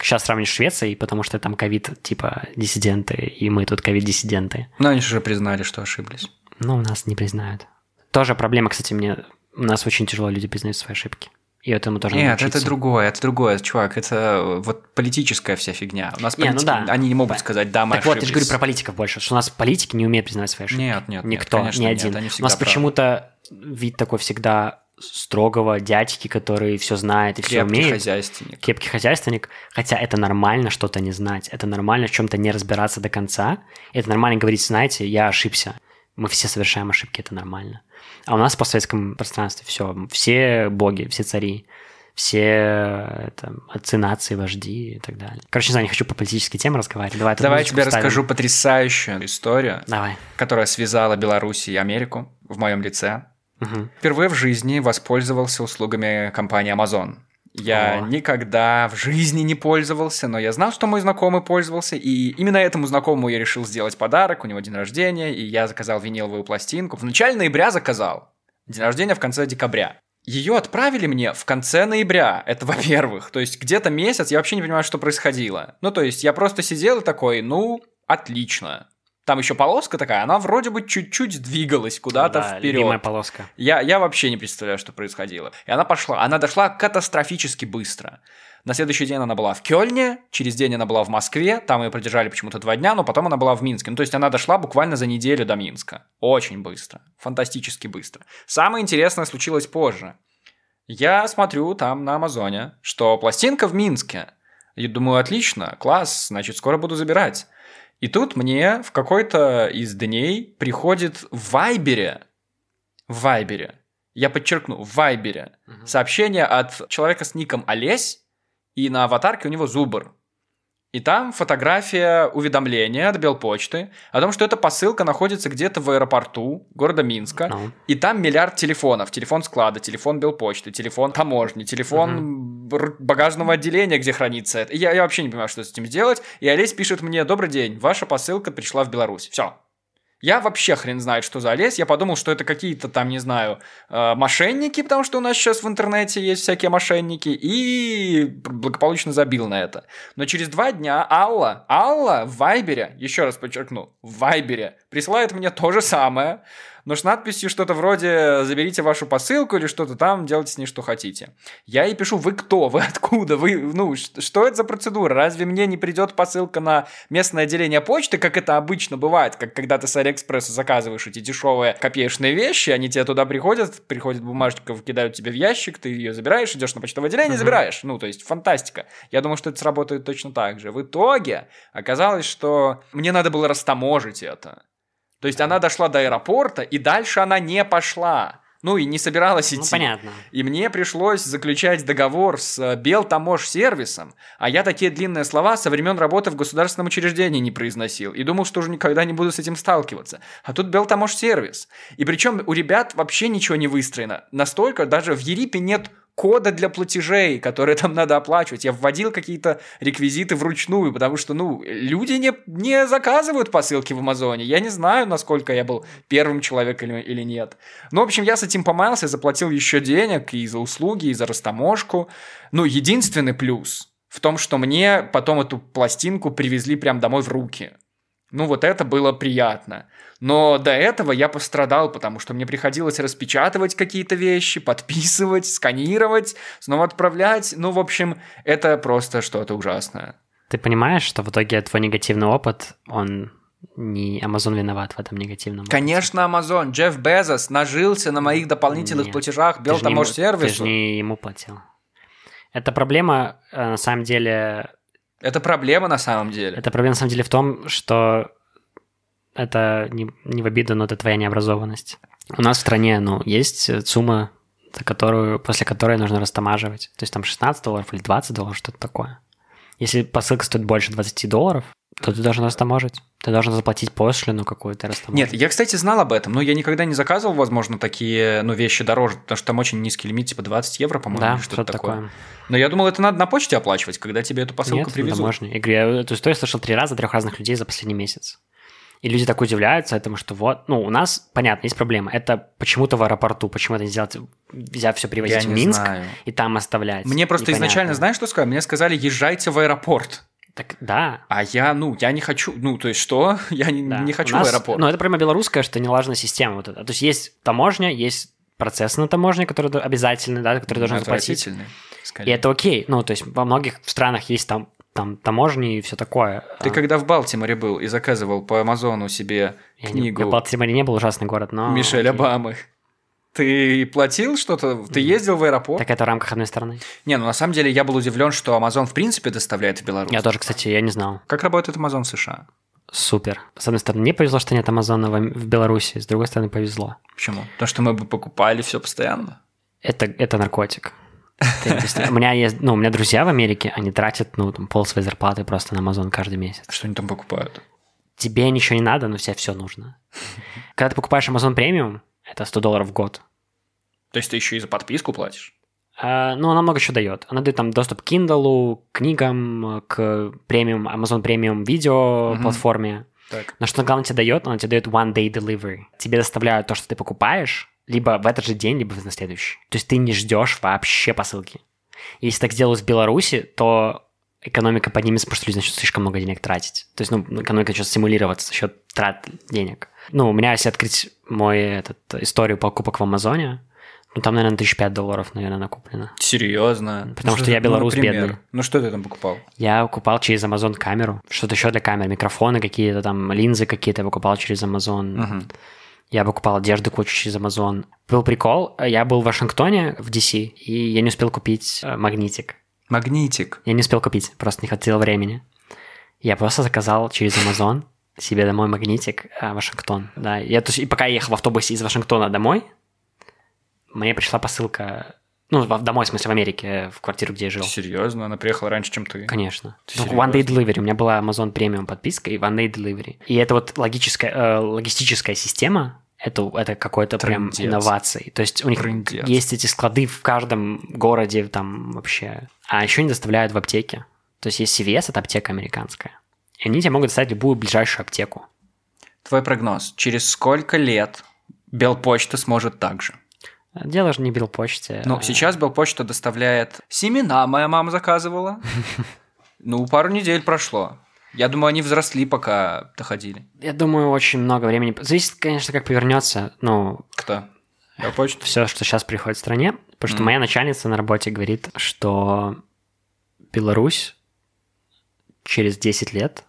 Сейчас сравнивать с Швецией, потому что там ковид, типа, диссиденты, и мы тут ковид-диссиденты. Но они же уже признали, что ошиблись. Ну, нас не признают. Тоже проблема, кстати, мне... У нас очень тяжело люди признают свои ошибки. И этому тоже надо Нет, это учиться. другое, это другое, чувак, это э, вот политическая вся фигня. У нас Не, ну политики, да. они не могут сказать, да, мы Так вот, я же ошиблись». говорю про политиков больше, что у нас политики не умеют признавать свои ошибки. Нет, нет, нет, Никто, конечно, ни нет, один. они у нас правы. почему-то вид такой всегда строгого дядьки, который все знает и все умеет. хозяйственник. Крепкий хозяйственник, хотя это нормально что-то не знать, это нормально в чем-то не разбираться до конца, это нормально говорить, знаете, я ошибся. Мы все совершаем ошибки, это нормально. А у нас в постсоветском пространстве все, все боги, все цари, все это, отцы нации, вожди и так далее. Короче, не знаю, не хочу по политической теме разговаривать. Давай, Давай я тебе вставим. расскажу потрясающую историю, Давай. которая связала Беларусь и Америку в моем лице. Мгм. Впервые в жизни воспользовался услугами компании Amazon. Я О. никогда в жизни не пользовался, но я знал, что мой знакомый пользовался, и именно этому знакомому я решил сделать подарок, у него день рождения, и я заказал виниловую пластинку. В начале ноября заказал. День рождения в конце декабря. Ее отправили мне в конце ноября, это во-первых. То есть где-то месяц, я вообще не понимаю, что происходило. Ну, то есть я просто сидел и такой, ну, отлично. Там еще полоска такая, она вроде бы чуть-чуть двигалась куда-то Да, вперед. любимая полоска. Я, я вообще не представляю, что происходило. И она пошла. Она дошла катастрофически быстро. На следующий день она была в Кёльне, через день она была в Москве, там ее продержали почему-то два дня, но потом она была в Минске. Ну, то есть она дошла буквально за неделю до Минска. Очень быстро. Фантастически быстро. Самое интересное случилось позже. Я смотрю там на Амазоне, что пластинка в Минске. И думаю, отлично, класс, значит, скоро буду забирать. И тут мне в какой-то из дней приходит в Вайбере, в Вайбере, я подчеркну, в Вайбере, сообщение от человека с ником Олесь, и на аватарке у него зубр. И там фотография уведомления от Белпочты о том, что эта посылка находится где-то в аэропорту города Минска. Ну. И там миллиард телефонов. Телефон склада, телефон Белпочты, телефон таможни, телефон бр- багажного отделения, где хранится это. И я, я вообще не понимаю, что с этим сделать. И Олесь пишет мне, добрый день, ваша посылка пришла в Беларусь. Все. Я вообще хрен знает, что за Олесь. Я подумал, что это какие-то там, не знаю, э, мошенники, потому что у нас сейчас в интернете есть всякие мошенники, и благополучно забил на это. Но через два дня Алла, Алла в Вайбере, еще раз подчеркну, в Вайбере присылает мне то же самое, но с надписью что-то вроде «заберите вашу посылку» или что-то там, делайте с ней что хотите. Я ей пишу «Вы кто? Вы откуда? Вы, ну, что это за процедура? Разве мне не придет посылка на местное отделение почты, как это обычно бывает, как когда ты с Алиэкспресса заказываешь эти дешевые копеечные вещи, они тебе туда приходят, приходит бумажечка, кидают тебе в ящик, ты ее забираешь, идешь на почтовое отделение, забираешь. Ну, то есть фантастика. Я думал, что это сработает точно так же. В итоге оказалось, что мне надо было растаможить это. То есть она дошла до аэропорта, и дальше она не пошла. Ну и не собиралась идти. Ну, понятно. И мне пришлось заключать договор с э, Белтамож-сервисом, а я такие длинные слова со времен работы в государственном учреждении не произносил. И думал, что уже никогда не буду с этим сталкиваться. А тут Белтамож-сервис. И причем у ребят вообще ничего не выстроено. Настолько даже в Ерипе нет кода для платежей, которые там надо оплачивать. Я вводил какие-то реквизиты вручную, потому что, ну, люди не, не заказывают посылки в Амазоне. Я не знаю, насколько я был первым человеком или, или нет. Ну, в общем, я с этим помаялся, заплатил еще денег и за услуги, и за растаможку. Ну, единственный плюс в том, что мне потом эту пластинку привезли прям домой в руки. Ну, вот это было приятно. Но до этого я пострадал, потому что мне приходилось распечатывать какие-то вещи, подписывать, сканировать, снова отправлять. Ну, в общем, это просто что-то ужасное. Ты понимаешь, что в итоге твой негативный опыт, он не Amazon виноват в этом негативном. Опыте. Конечно, Amazon. Джефф Безос нажился на моих дополнительных Нет, платежах не ему- Ты же не ему платил. Это проблема, э, на самом деле, Это проблема на самом деле. это проблема на самом деле в том, что это не, не в обиду, но это твоя необразованность. У нас в стране, ну, есть сумма, за которую, после которой нужно растамаживать. То есть там 16 долларов или 20 долларов, что-то такое. Если посылка стоит больше 20 долларов, то ты должен растаможить. Ты должен заплатить пошлину какую-то растаможить. Нет, я, кстати, знал об этом, но я никогда не заказывал, возможно, такие ну, вещи дороже, потому что там очень низкий лимит, типа 20 евро, по-моему, да, что-то такое. такое. Но я думал, это надо на почте оплачивать, когда тебе эту посылку Нет, привезут. Я говорю, я эту историю слышал три раза, трех разных людей за последний месяц. И люди так удивляются этому, что вот, ну, у нас, понятно, есть проблема. Это почему-то в аэропорту, почему это не сделать, взяв все привозить Я в Минск знаю. и там оставлять. Мне просто Непонятно. изначально, знаешь, что сказали? Мне сказали, езжайте в аэропорт. Так, да. А я, ну, я не хочу, ну, то есть что? Я не, да. не У хочу нас- в аэропорт. Ну, это прямо белорусская, что налажена система вот эта. То есть есть таможня, есть процесс на таможне, который обязательный, да, который должен заплатить. Отвратительный, И скорее. это окей. Ну, то есть во многих странах есть там, там таможни и все такое. Ты А, когда в Балтиморе был и заказывал по Амазону себе я не- книгу Я Балтиморе не был ужасный город, но... Мишель окей. Обамы, ты платил что-то? Ты ездил в аэропорт? Так это в рамках одной страны. Не, ну на самом деле я был удивлен, что Amazon в принципе доставляет в Беларусь. Я тоже, кстати, я не знал. Как работает Amazon в США? Супер. С одной стороны, мне повезло, что нет Амазона в, Беларуси, с другой стороны, повезло. Почему? Потому что мы бы покупали все постоянно. Это, это наркотик. У меня есть, ну, у меня друзья в Америке, они тратят, ну, там, пол своей зарплаты просто на Амазон каждый месяц. Что они там покупают? Тебе ничего не надо, но тебе все нужно. Когда ты покупаешь Amazon премиум, это 100 долларов в год. То есть ты еще и за подписку платишь? А, ну, она много чего дает. Она дает там доступ к Kindle, к книгам, к премиум, Amazon премиум видео Мгм. платформе. Так. Но что главное тебе дает? Она тебе дает one day delivery. Тебе доставляют то, что ты покупаешь, либо в этот же день, либо на следующий. То есть ты не ждешь вообще посылки. Если так сделают в Беларуси, то экономика поднимется, потому что люди начнут слишком много денег тратить. То есть, ну, экономика начнет стимулироваться за счет трат денег. Ну, у меня, если открыть мой этот, историю покупок в Амазоне, ну, там, наверное, тысяч пять долларов, наверное, накуплено. Серьезно? Потому что ты- я белорус например? бедный. Ну что ты там покупал? Я покупал через Amazon камеру, что-то еще для камер, микрофоны какие-то там, линзы какие-то я покупал через Amazon. Мгм. Я покупал одежду кучу через Amazon. Был прикол, я был в Вашингтоне, в DC, и я не успел купить э, магнитик. Магнитик. Я не успел купить, просто не хватило времени. Я просто заказал через Amazon себе домой магнитик э, Вашингтон. Да, я, то есть, и пока я ехал в автобусе из Вашингтона домой, мне пришла посылка, ну, в- домой, в смысле, в Америке, в квартиру, где я жил. Серьезно? Она приехала раньше, чем ты? Конечно. Ты Ну? One Day Delivery. У меня была Amazon Premium подписка и One Day Delivery. И это вот логическая, э, логистическая система, это, это какой-то прям инновацией. То есть у них Трындец. есть эти склады в каждом городе там вообще. А еще они доставляют в аптеке. То есть есть CVS, это аптека американская. И они тебе могут доставить любую ближайшую аптеку. Твой прогноз. Через сколько лет Белпочта сможет так же? Дело же не бил почте. Ну, а- сейчас Белпочта доставляет семена, моя мама заказывала. Ну, пару недель прошло. Я думаю, они взросли, пока доходили. Я думаю, очень много времени. Зависит, конечно, как повернется. Ну, Кто? Белпочта? все, что сейчас приходит в стране. Потому что моя начальница на работе говорит, что Беларусь через 10 лет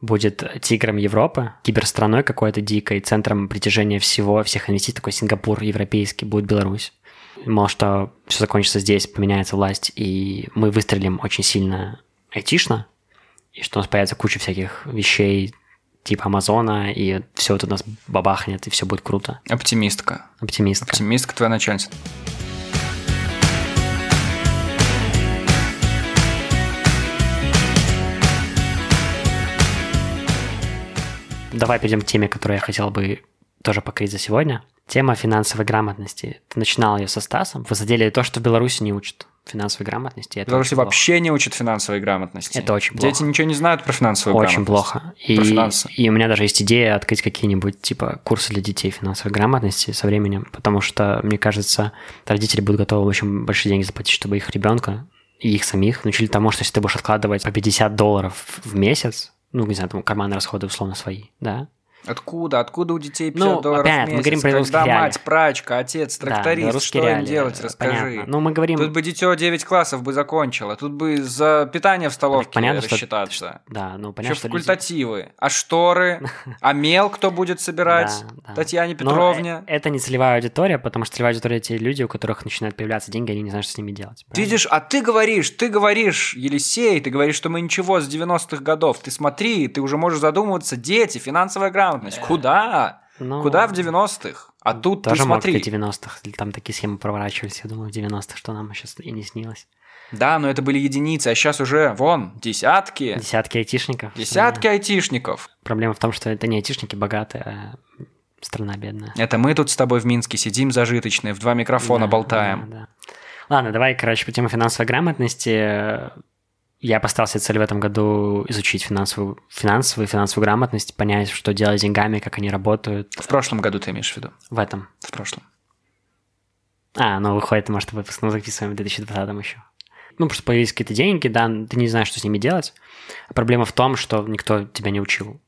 будет тигром Европы, киберстраной какой-то дикой, центром притяжения всего, всех инвестиций, такой Сингапур европейский, будет Беларусь. Мол, что все закончится здесь, поменяется власть, и мы выстрелим очень сильно айтишно, и что у нас появится куча всяких вещей типа Амазона, и все вот у нас бабахнет, и все будет круто. Оптимистка. Оптимистка. Оптимистка твоя начальница. Давай перейдем к теме, которую я хотел бы тоже покрыть за сегодня. Тема финансовой грамотности. Ты начинал ее со Стасом. Вы задели то, что в Беларуси не учат финансовой грамотности. Это Беларуси очень вообще не учат финансовой грамотности. Это очень Дети плохо. ничего не знают про финансовую Очень грамотность. плохо. И, Про финансы. и у меня даже есть идея открыть какие-нибудь типа курсы для детей финансовой грамотности со временем, потому что, мне кажется, родители будут готовы очень большие деньги заплатить, чтобы их ребенка и их самих научили тому, что если ты будешь откладывать по 50 долларов в месяц, ну, не знаю, там карманные расходы условно свои, да, Откуда? Откуда у детей 50 Ну, долларов опять, в мы месяц? говорим про Когда реалиях. мать, прачка, отец, Да, тракторист, белорусские что им реалии, делать, э, расскажи. понятно. Ну, мы говорим... Тут бы дитё 9 классов бы закончило, тут бы за питание в столовке понятно, что- рассчитаться. Да, ну, Еще понятно, что люди- факультативы. А шторы? А мел кто будет собирать? Да, да. Татьяне Но Петровне? э- это не целевая аудитория, потому что целевая аудитория те люди, у которых начинают появляться деньги, они не знают, что с ними делать. Правильно? видишь, а ты говоришь, ты говоришь, Елисей, ты говоришь, что мы ничего с 90-х годов. Ты смотри, ты уже можешь задумываться, дети, финансовая грамотность. Куда? Ну, Куда в 90-х? А тут ты Тоже мог смотри. в 90-х. Там такие схемы проворачивались, я думаю, в 90-х, что нам сейчас и не снилось. Да, но это были единицы, а сейчас уже, вон, десятки. Десятки айтишников. Десятки айтишников. Да. Проблема в том, что это не айтишники богатые, а страна бедная. Это мы тут с тобой в Минске сидим зажиточные, в два микрофона Да, болтаем. да, да. Ладно, давай, короче, по теме финансовой грамотности. Я поставил себе цель в этом году изучить финансовую, финансовую, финансовую грамотность, понять, что делать с деньгами, как они работают В прошлом году ты имеешь в виду? в этом. В прошлом. А, ну выходит, может, выпуск мы записываем в 2020 еще. Ну, просто появились какие-то деньги, да, ты не знаешь, что с ними делать. А проблема в том, что никто тебя не учил,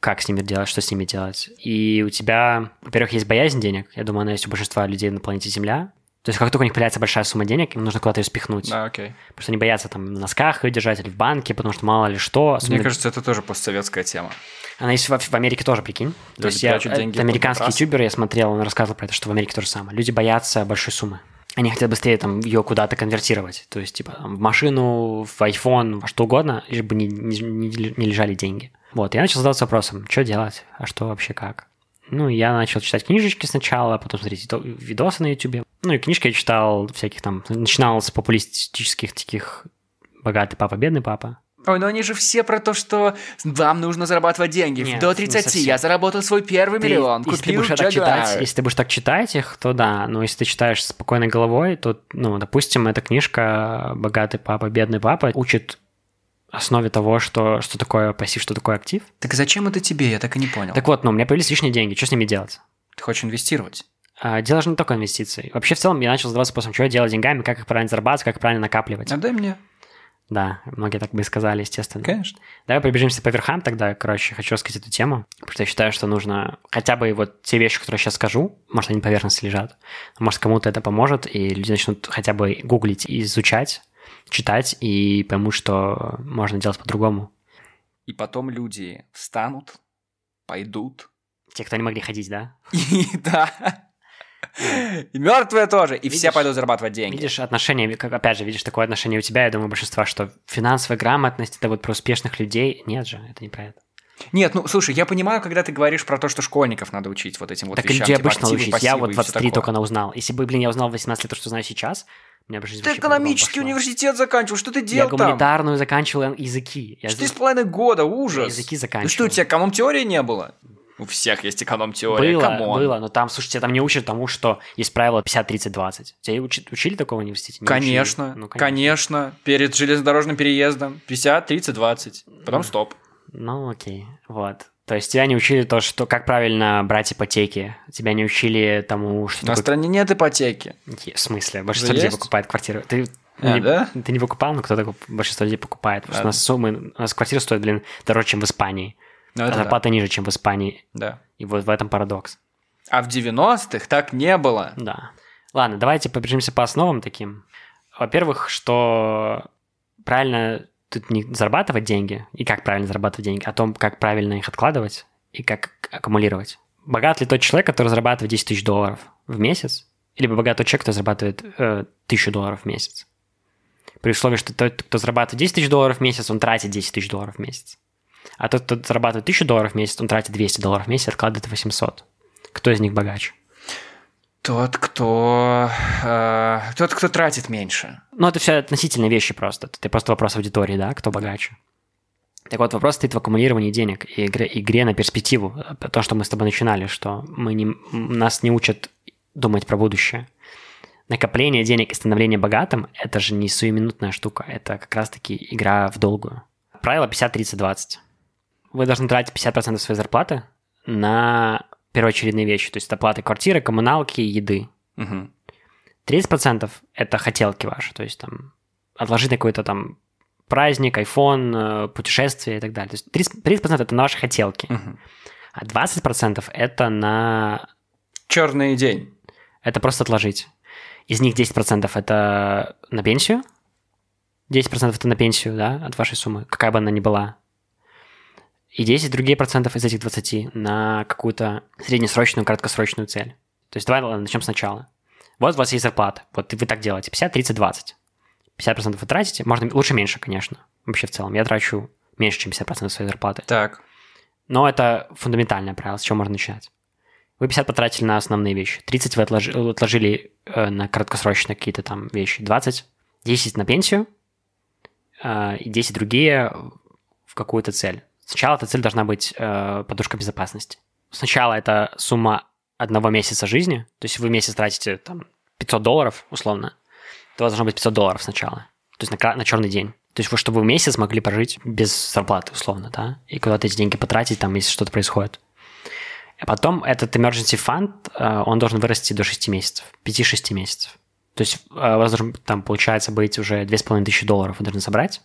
как с ними делать, что с ними делать. И у тебя, во-первых, есть боязнь денег. Я думаю, она есть у большинства людей на планете Земля. То есть, как только у них появляется большая сумма денег, им нужно куда-то ее спихнуть. Да, окей. Потому что они боятся там на носках ее держать или в банке, потому что мало ли что. Особенно... Мне кажется, это тоже постсоветская тема. Она есть в, в Америке тоже, прикинь. То Люди есть я, деньги это американский под матрас. ютубер, я смотрел, он рассказывал про это, что в Америке то же самое. Люди боятся большой суммы. Они хотят быстрее там ее куда-то конвертировать. То есть, типа, там, в машину, в iPhone, во что угодно, лишь бы не, не- не лежали деньги. Вот, я начал задаваться вопросом, что делать, а что вообще как. Ну, я начал читать книжечки сначала, потом смотреть видо- видосы на YouTube. Ну, и книжки я читал всяких там... Начинал с популистических таких «Богатый папа, бедный папа». Ой, но они же все про то, что вам нужно зарабатывать деньги. Нет, До не 30 совсем. я заработал свой первый Ты- миллион, если ты купил будешь так читать, если ты будешь так читать их, то да. Но если ты читаешь спокойной головой, то, ну, допустим, эта книжка «Богатый папа, бедный папа» учит основе того, что, что такое пассив, что такое актив. Так зачем это тебе? Я так и не понял. Так вот, ну, у меня появились лишние деньги, что с ними делать? Ты хочешь инвестировать? А, дело же не только в инвестиции. Вообще, в целом, я начал задаваться вопросом, что я делать с деньгами, как их правильно зарабатывать, как их правильно накапливать. Отдай мне. Да, многие так бы и сказали, естественно. Конечно. Давай пробежимся по верхам тогда, короче, хочу рассказать эту тему, потому что я считаю, что нужно хотя бы вот те вещи, которые я сейчас скажу, может, они на поверхности лежат, может, кому-то это поможет, и люди начнут хотя бы гуглить, и изучать, читать, и поймут, что можно делать по-другому. И потом люди встанут, пойдут. Те, кто не могли ходить, да? И да. И мертвые тоже. И все пойдут зарабатывать деньги. Видишь отношение, как опять же, видишь такое отношение у тебя, я думаю, большинства, что финансовая грамотность это вот про успешных людей. Нет же, это не про это. Нет, ну слушай, я понимаю, когда ты говоришь про то, что школьников надо учить вот этим вот так вещам. людей типа обычно учить. Я вот и в всё 23 такое. только на узнал. Если бы, блин, я узнал в 18 лет то, что знаю сейчас, меня бы жизнь Ты экономический университет заканчивал, что ты Я делал там? гуманитарную заканчивал языки. Я Четыре с половиной года, я ужас. языки Ну заканчивал. что, у тебя эконом-теории не было? У всех есть эконом-теория, Было, come on. было, но там, слушайте, там не учат тому, что есть правило 50-30-20. Тебя учи- учили такого в университете? Не Конечно, учили. Ну, конечно. Перед железнодорожным переездом 50, 30, 20. Потом стоп. Ну, окей, вот. То есть тебя не учили то, что как правильно брать ипотеки. Тебя не учили тому, что На такое... стране нет ипотеки. В смысле? Большинство людей покупает квартиру. Ты, А, не, да? ты не покупал, но кто-то большинство людей покупает. Потому что у нас суммы... У нас квартира стоит, блин, дороже, чем в Испании. Ну, а это да. зарплата ниже, чем в Испании. да. И вот в этом парадокс. А в 90-х так не было. Да. Ладно, давайте побежимся по основам таким. Во-первых, что правильно тут не зарабатывать деньги, и как правильно зарабатывать деньги, а о том, как правильно их откладывать и как аккумулировать. Богат ли тот человек, который зарабатывает 10 тысяч долларов в месяц, либо богат тот человек, кто зарабатывает э, 1000 долларов в месяц? При условии, что тот, кто зарабатывает 10 тысяч долларов в месяц, он тратит 10 тысяч долларов в месяц. А тот, кто зарабатывает 1000 долларов в месяц, он тратит 200 долларов в месяц, откладывает 800. Кто из них богаче? Тот, кто... э, тот, кто тратит меньше. Ну, это все относительные вещи просто. Это просто вопрос аудитории, да, кто богаче. Так вот, вопрос стоит в аккумулировании денег и игре, игре на перспективу. То, что мы с тобой начинали, что мы не, нас не учат думать про будущее. Накопление денег и становление богатым – это же не суеминутная штука, это как раз-таки игра в долгую. Правило 50-30-20. Вы должны тратить 50% своей зарплаты на первоочередные вещи, то есть оплаты квартиры, коммуналки, еды. Мгм. 30% это хотелки ваши, то есть там отложить на какой-то там праздник, iPhone, э, путешествие и так далее. То есть 30%, 30% это на ваши хотелки, Мгм. а 20% это на... Черный день. Это просто отложить. Из них 10% это на пенсию, 10% это на пенсию, да, от вашей суммы, какая бы она ни была. И 10 другие процентов из этих 20 на какую-то среднесрочную, краткосрочную цель. То есть давай начнем сначала. Вот у вас есть зарплата. Вот вы так делаете. 50, 30, 20. 50% вы тратите. Можно лучше меньше, конечно. Вообще в целом. Я трачу меньше, чем 50% своей зарплаты. Так. Но это фундаментальное правило, с чего можно начинать. Вы 50 потратили на основные вещи. 30 вы отложи- отложили э, на краткосрочные какие-то там вещи. 20, 10 на пенсию, э, и 10 другие в какую-то цель. Сначала эта цель должна быть э, подушка безопасности. Сначала это сумма одного месяца жизни. То есть вы месяц тратите там 500 долларов, условно, то у вас должно быть 500 долларов сначала. То есть на, на черный день. То есть вы, чтобы вы месяц могли прожить без зарплаты, условно, да, и куда-то эти деньги потратить, там, если что-то происходит. А потом этот emergency fund, э, он должен вырасти до 6 месяцев, 5-6 месяцев. То есть э, у вас должен, там, получается, быть уже 2500 долларов вы должны собрать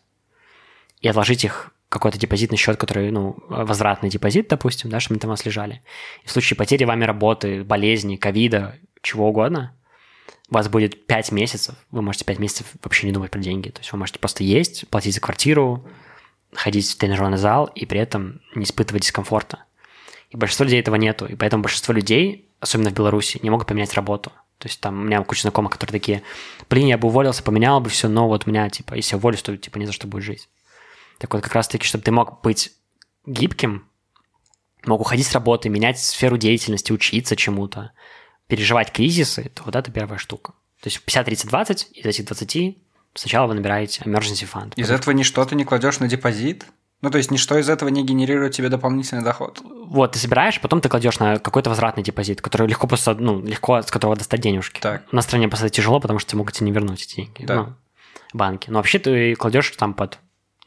и отложить их в какой-то депозитный счет, который, ну, возвратный депозит, допустим, да, чтобы они там у вас лежали. И в случае потери вами работы, болезни, ковида, чего угодно, у вас будет 5 месяцев, вы можете 5 месяцев вообще не думать про деньги. То есть вы можете просто есть, платить за квартиру, ходить в тренажерный зал и при этом не испытывать дискомфорта. И большинство людей этого нету. И поэтому большинство людей, особенно в Беларуси, не могут поменять работу. То есть там у меня куча знакомых, которые такие, блин, я бы уволился, поменял бы все, но вот у меня, типа, если я уволюсь, то, типа, не за что будет жить. Так вот, как раз-таки, чтобы ты мог быть гибким, мог уходить с работы, менять сферу деятельности, учиться чему-то, переживать кризисы, то вот это первая штука. То есть 50, 30, 20, из этих 20 сначала вы набираете emergency fund. Из этого ничто ты не кладешь на депозит? Ну, то есть ничто из этого не генерирует тебе дополнительный доход? Вот, ты собираешь, потом ты кладешь на какой-то возвратный депозит, который легко просто, ну, легко с которого достать денежки. Так. На стране просто тяжело, потому что тебе могут тебе не вернуть эти деньги. Да. Ну, банки. Но вообще ты кладешь там под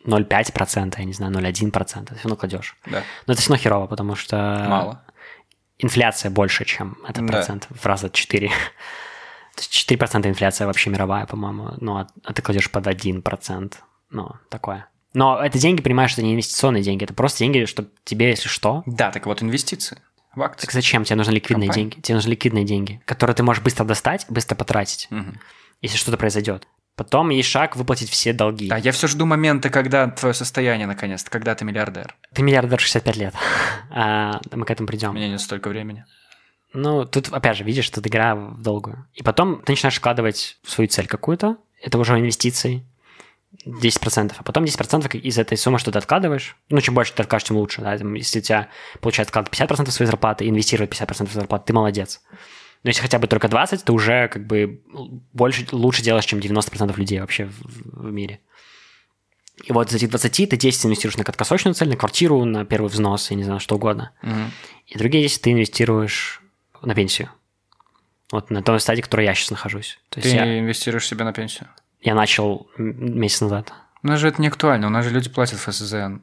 0,5%, я не знаю, 0,1%, ты все равно кладешь. Да. Но это все равно херово, потому что Мало. инфляция больше, чем этот Да. процент, в раза 4. То есть 4% инфляция вообще мировая, по-моему, ну, а, а ты кладешь под 1%, ну, такое. Но это деньги, понимаешь, это не инвестиционные деньги, это просто деньги, чтобы тебе, если что, Да, так вот инвестиции в акции. так зачем? Тебе нужны ликвидные Компания. деньги. Тебе нужны ликвидные деньги, которые ты можешь быстро достать, быстро потратить, Мгм. если что-то произойдет. Потом есть шаг выплатить все долги. А я все жду момента, когда твое состояние наконец-то, когда ты миллиардер. Ты миллиардер 65 лет. А, мы к этому У придем. меня нет столько времени. Ну, тут, опять же, видишь, тут игра в долгую. И потом ты начинаешь вкладывать в свою цель какую-то. Это уже инвестиции. 10%. А потом 10% из этой суммы, что ты откладываешь. Ну, чем больше ты откажешь, тем лучше. Да? Если у тебя получается откладывать 50% своей зарплаты инвестировать 50% своей зарплаты, ты молодец. Но если хотя бы только 20, ты уже как бы больше, лучше делаешь, чем 90% людей вообще в, в мире. И вот из этих 20 ты 10 инвестируешь на краткосрочную цель, на квартиру, на первый взнос, я не знаю, что угодно. Мгм. И другие 10 ты инвестируешь на пенсию. Вот на той стадии, в которой я сейчас нахожусь. То Ты я, инвестируешь себе на пенсию. я начал месяц назад. У нас же это не актуально, у нас же люди платят ФСЗН.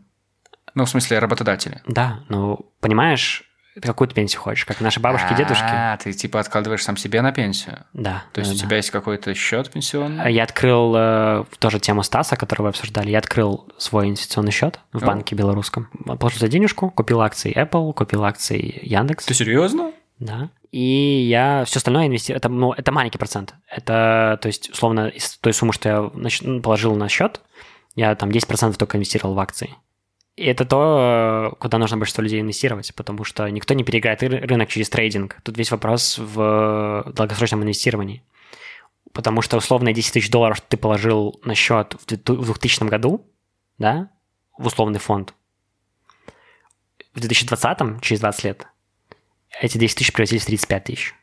Ну, в смысле, работодатели. Да, ну, понимаешь, ты какую ты пенсию хочешь? Как наши бабушки и дедушки? А, ты типа откладываешь сам себе на пенсию. Да. То есть да, у да. тебя есть какой-то счет пенсионный? Я открыл э, тоже тему Стаса, которую вы обсуждали. Я открыл свой инвестиционный счет в О. банке белорусском. Положил за денежку, купил акции Apple, купил акции Яндекс. Ты серьезно? Да. И я все остальное инвестирую. Это, ну, это маленький процент. Это, то есть, условно, из той суммы, что я положил на счет, я там 10% только инвестировал в акции. Это то, э, куда нужно большинство людей инвестировать, потому что никто не переиграет ры- рынок через трейдинг. Тут весь вопрос в долгосрочном инвестировании. Потому что условно 10 тысяч долларов, что ты положил на счет в 2000 году, да, в условный фонд, в 2020, через 20 лет, эти 10 тысяч превратились в 35 тысяч.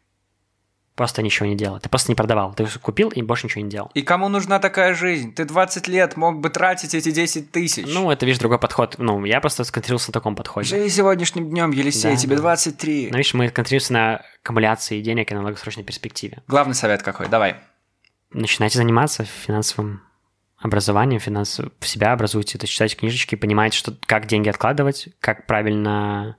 Просто ничего не делал. Ты просто не продавал. Ты купил и больше ничего не делал. И кому нужна такая жизнь? Ты 20 лет мог бы тратить эти 10 тысяч. Ну, это, видишь, другой подход. Ну, я просто сконцентрировался на таком подходе. Живи сегодняшним днем, Елисей, Да, тебе да. 23. Но видишь, мы концентрируемся на аккумуляции денег и на долгосрочной перспективе. Главный совет какой? Давай. Начинайте заниматься финансовым образованием, финансов... в себя образуйте, то есть читайте книжечки, понимаете, что, как деньги откладывать, как правильно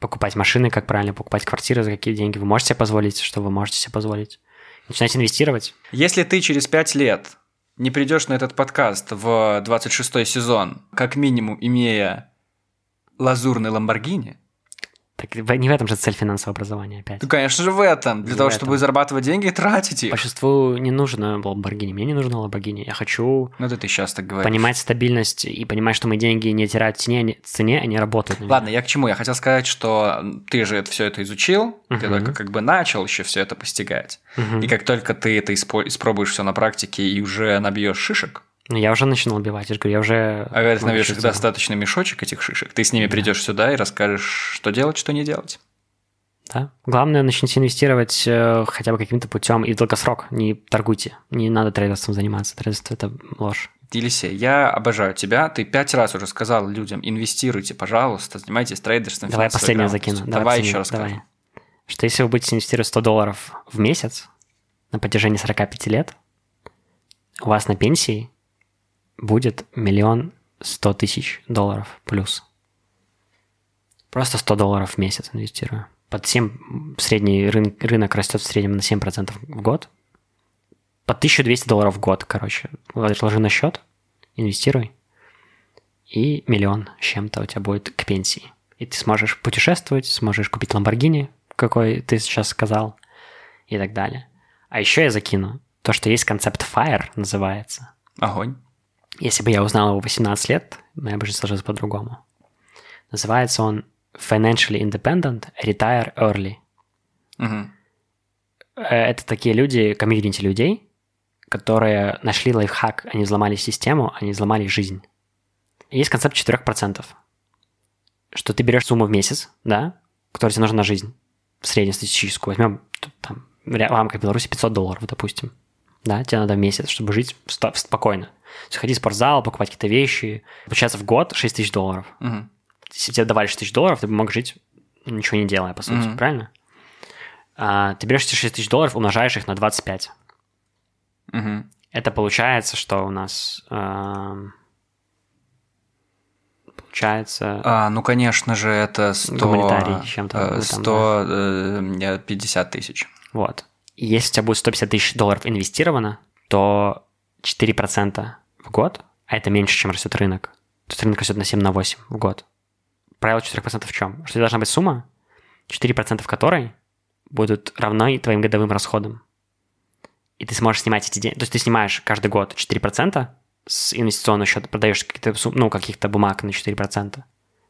покупать машины, как правильно покупать квартиры, за какие деньги вы можете себе позволить, что вы можете себе позволить. Начинайте инвестировать. Если ты через 5 лет не придешь на этот подкаст в 26 сезон, как минимум имея лазурный Ламборгини, Так в- не в этом же цель финансового образования опять. то, конечно же, в этом. Для Не того, в чтобы этом. зарабатывать деньги и тратить их. Большинству не нужно Lamborghini, мне не нужно Lamborghini. Я хочу Ну, это ты сейчас так говоришь. понимать стабильность и понимать, что мои деньги не теряют в цене, они- в цене, они работают. Ладно, я к чему? Я хотел сказать, что ты же это все это изучил, ты Мгм. только как бы начал еще все это постигать. Мгм. И как только ты это испо- испробуешь все на практике и уже набьешь шишек, Ну, я уже начинал убивать, я же говорю, я уже... а когда ты набьешь их достаточно мешочек этих шишек, ты с ними придешь сюда и расскажешь, что делать, что не делать. Да. Главное, начните инвестировать э, хотя бы каким-то путем и долгосрок. Не торгуйте. Не надо трейдерством заниматься. Трейдерство – это ложь. Елисей, я обожаю тебя. Ты пять раз уже сказал людям, инвестируйте, пожалуйста, занимайтесь трейдерством. Давай последнее закину. Давай, последнее, еще раз давай. Что если вы будете инвестировать 100 долларов в месяц на протяжении 45 лет, у вас на пенсии будет миллион сто тысяч долларов плюс. Просто 100 долларов в месяц инвестирую. Под 7 средний рын- рынок растет в среднем на 7% в год. По 1200 долларов в год, короче. Ложи на счет, инвестируй. И миллион с чем-то у тебя будет к пенсии. И ты сможешь путешествовать, сможешь купить Ламборгини, какой ты сейчас сказал, и так далее. А еще я закину то, что есть концепт FIRE, называется. Огонь. Если бы я узнал его в 18 лет, моя бы жизнь сложилась по-другому. Называется он Financially Independent Retire Early. Э, Это такие люди, комьюнити людей, которые нашли лайфхак, они взломали систему, они взломали жизнь. Есть концепт 4%, что ты берешь сумму в месяц, да, которая тебе нужна на жизнь, среднестатистическую, возьмем там, в рамках Беларуси 500 долларов, допустим, да, тебе надо в месяц, чтобы жить спокойно. То есть ходить в спортзал, покупать какие-то вещи, получается в год 6 тысяч долларов. Мгм. Если тебе давали 6 тысяч долларов, ты бы мог жить ничего не делая, по сути, Мгм. правильно? А, ты берешь эти 6 тысяч долларов, умножаешь их на 25. Мгм. Это получается, что у нас эм, получается А, ну, конечно же, это 100... Гуманитарий чем-то, э, ну, 150 тысяч. вот. Если у тебя будет 150 тысяч долларов инвестировано, то 4% в год, а это меньше, чем растет рынок. То есть рынок растет на 7 на 8 в год. Правило 4% в чем? Что должна быть сумма, 4% которой будут равны твоим годовым расходам. И ты сможешь снимать эти деньги. То есть ты снимаешь каждый год 4% с инвестиционного счета, продаешь какие-то, ну, каких-то бумаг на 4%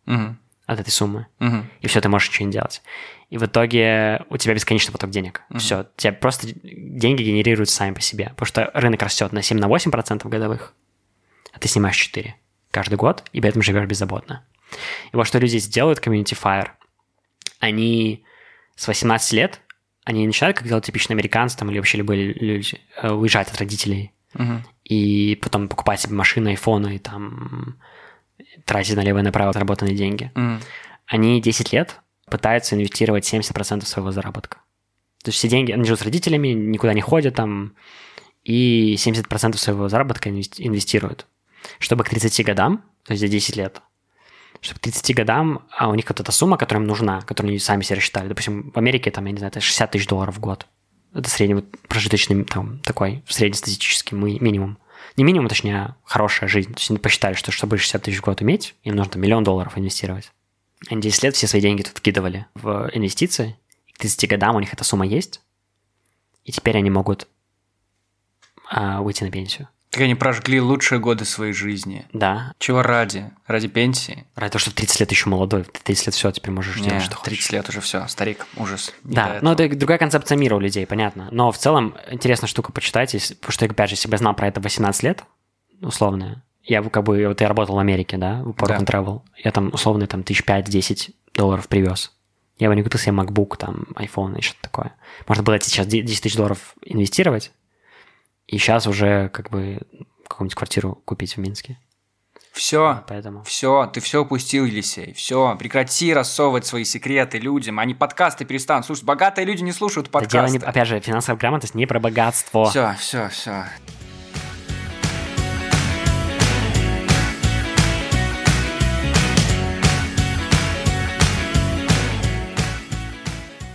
Мгм. От этой суммы. Мгм. и все, ты можешь ничего не делать. И в итоге у тебя бесконечный поток денег. Мгм. Все, тебе просто деньги генерируются сами по себе, потому что рынок растет на 7-8% годовых, а ты снимаешь 4 каждый год, и при этом живешь беззаботно. И вот что люди здесь делают, Community Fire, они с 18 лет, они начинают, как делают типичные американцы там, или вообще любые люди, э, уезжать от родителей, Мгм. и потом покупать себе машины, айфоны, и там тратить налево и направо заработанные деньги Мгм. они 10 лет пытаются инвестировать 70% своего заработка. То есть все деньги, они живут с родителями, никуда не ходят там, и 70% своего заработка инвести- инвестируют. Чтобы к 30 годам, то есть за 10 лет, чтобы к 30 годам а у них вот эта сумма, которая им нужна, которую они сами себе рассчитали. Допустим, в Америке, там, я не знаю, это 60 тысяч долларов в год. Это средний вот прожиточный, там, такой среднестатистический ми- минимум. Не минимум, точнее, хорошая жизнь. То есть они посчитали, что чтобы 60 тысяч в год иметь, им нужно миллион долларов инвестировать. Они 10 лет все свои деньги тут вкидывали в инвестиции. И к 30 годам у них эта сумма есть. И теперь они могут а, выйти на пенсию. Так они прожгли лучшие годы своей жизни. Да. Чего ради? Ради пенсии? Ради того, что в 30 лет еще молодой. В 30 лет все, теперь можешь Не, делать, что 30 хочешь. лет уже все, старик, ужас. Не Да, но это другая концепция мира у людей, понятно. Но в целом интересная штука, почитайте, потому что, опять же, если бы я знал про это в 18 лет, условно, я как бы, вот я работал в Америке, да, в Work Да. Travel, я там условно там тысяч пять-десять долларов привез. Я бы не купил себе MacBook, там, iPhone и что-то такое. Можно было сейчас 10 тысяч долларов инвестировать, и сейчас уже как бы какую-нибудь квартиру купить в Минске. Все, Поэтому... все, ты все упустил, Елисей. Все, прекрати рассовывать свои секреты людям. Они подкасты перестанут слушать. Богатые люди не слушают Да дело подкасты. не- опять же, финансовая грамотность не про богатство. Все, все, все.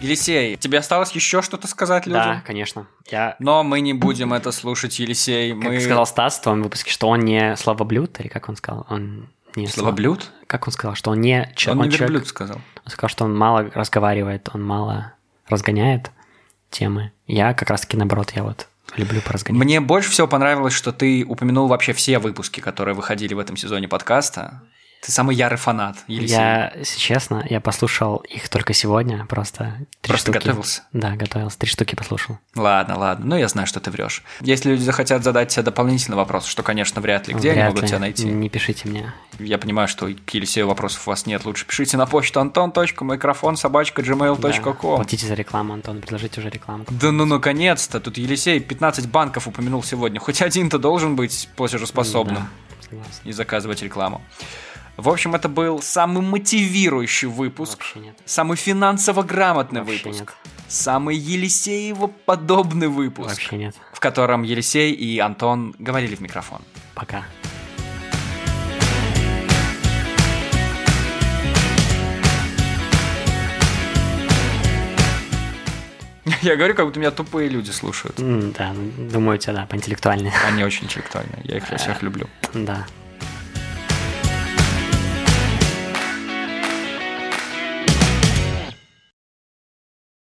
Елисей, тебе осталось еще что-то сказать людям? Да, конечно. Я, Но мы не будем это слушать, Елисей. как мы... сказал Стас в твоем выпуске, что он не словоблюд, или как он сказал? Он не Словоблюд? Как он сказал? Что он не... че- Он не человек- верблюд сказал. Он сказал, что он мало разговаривает, он мало разгоняет темы. Я как раз-таки наоборот, я вот люблю поразгонять. Мне больше всего понравилось, что ты упомянул вообще все выпуски, которые выходили в этом сезоне подкаста. Ты самый ярый фанат, Елисей. Я, если честно, я послушал их только сегодня, просто три Просто штуки. готовился? Да, готовился. Три штуки послушал. Ладно, ладно. Ну, я знаю, что ты врешь. Если люди захотят задать тебе дополнительный вопрос, что, конечно, вряд ли, где они Вряд могут ли. тебя найти? Не пишите мне. Я понимаю, что к Елисею вопросов у вас нет. Лучше пишите на почту собачка gmail.com. Платите за рекламу, Антон, предложите уже рекламу. Да ну наконец-то! Тут Елисей 15 банков упомянул сегодня. Хоть один-то должен быть платежеспособным Да, согласен. и заказывать рекламу. В общем, это был самый мотивирующий выпуск, Вообще нет. самый финансово грамотный Вообще выпуск, нет. самый Елисеево подобный выпуск, Вообще нет. в котором Елисей и Антон говорили в микрофон. Пока. Я говорю, как будто меня тупые люди слушают. М, Да, ну, думаю, тебя, да, поинтеллектуальнее. Они очень интеллектуальные, я их всех люблю. Да.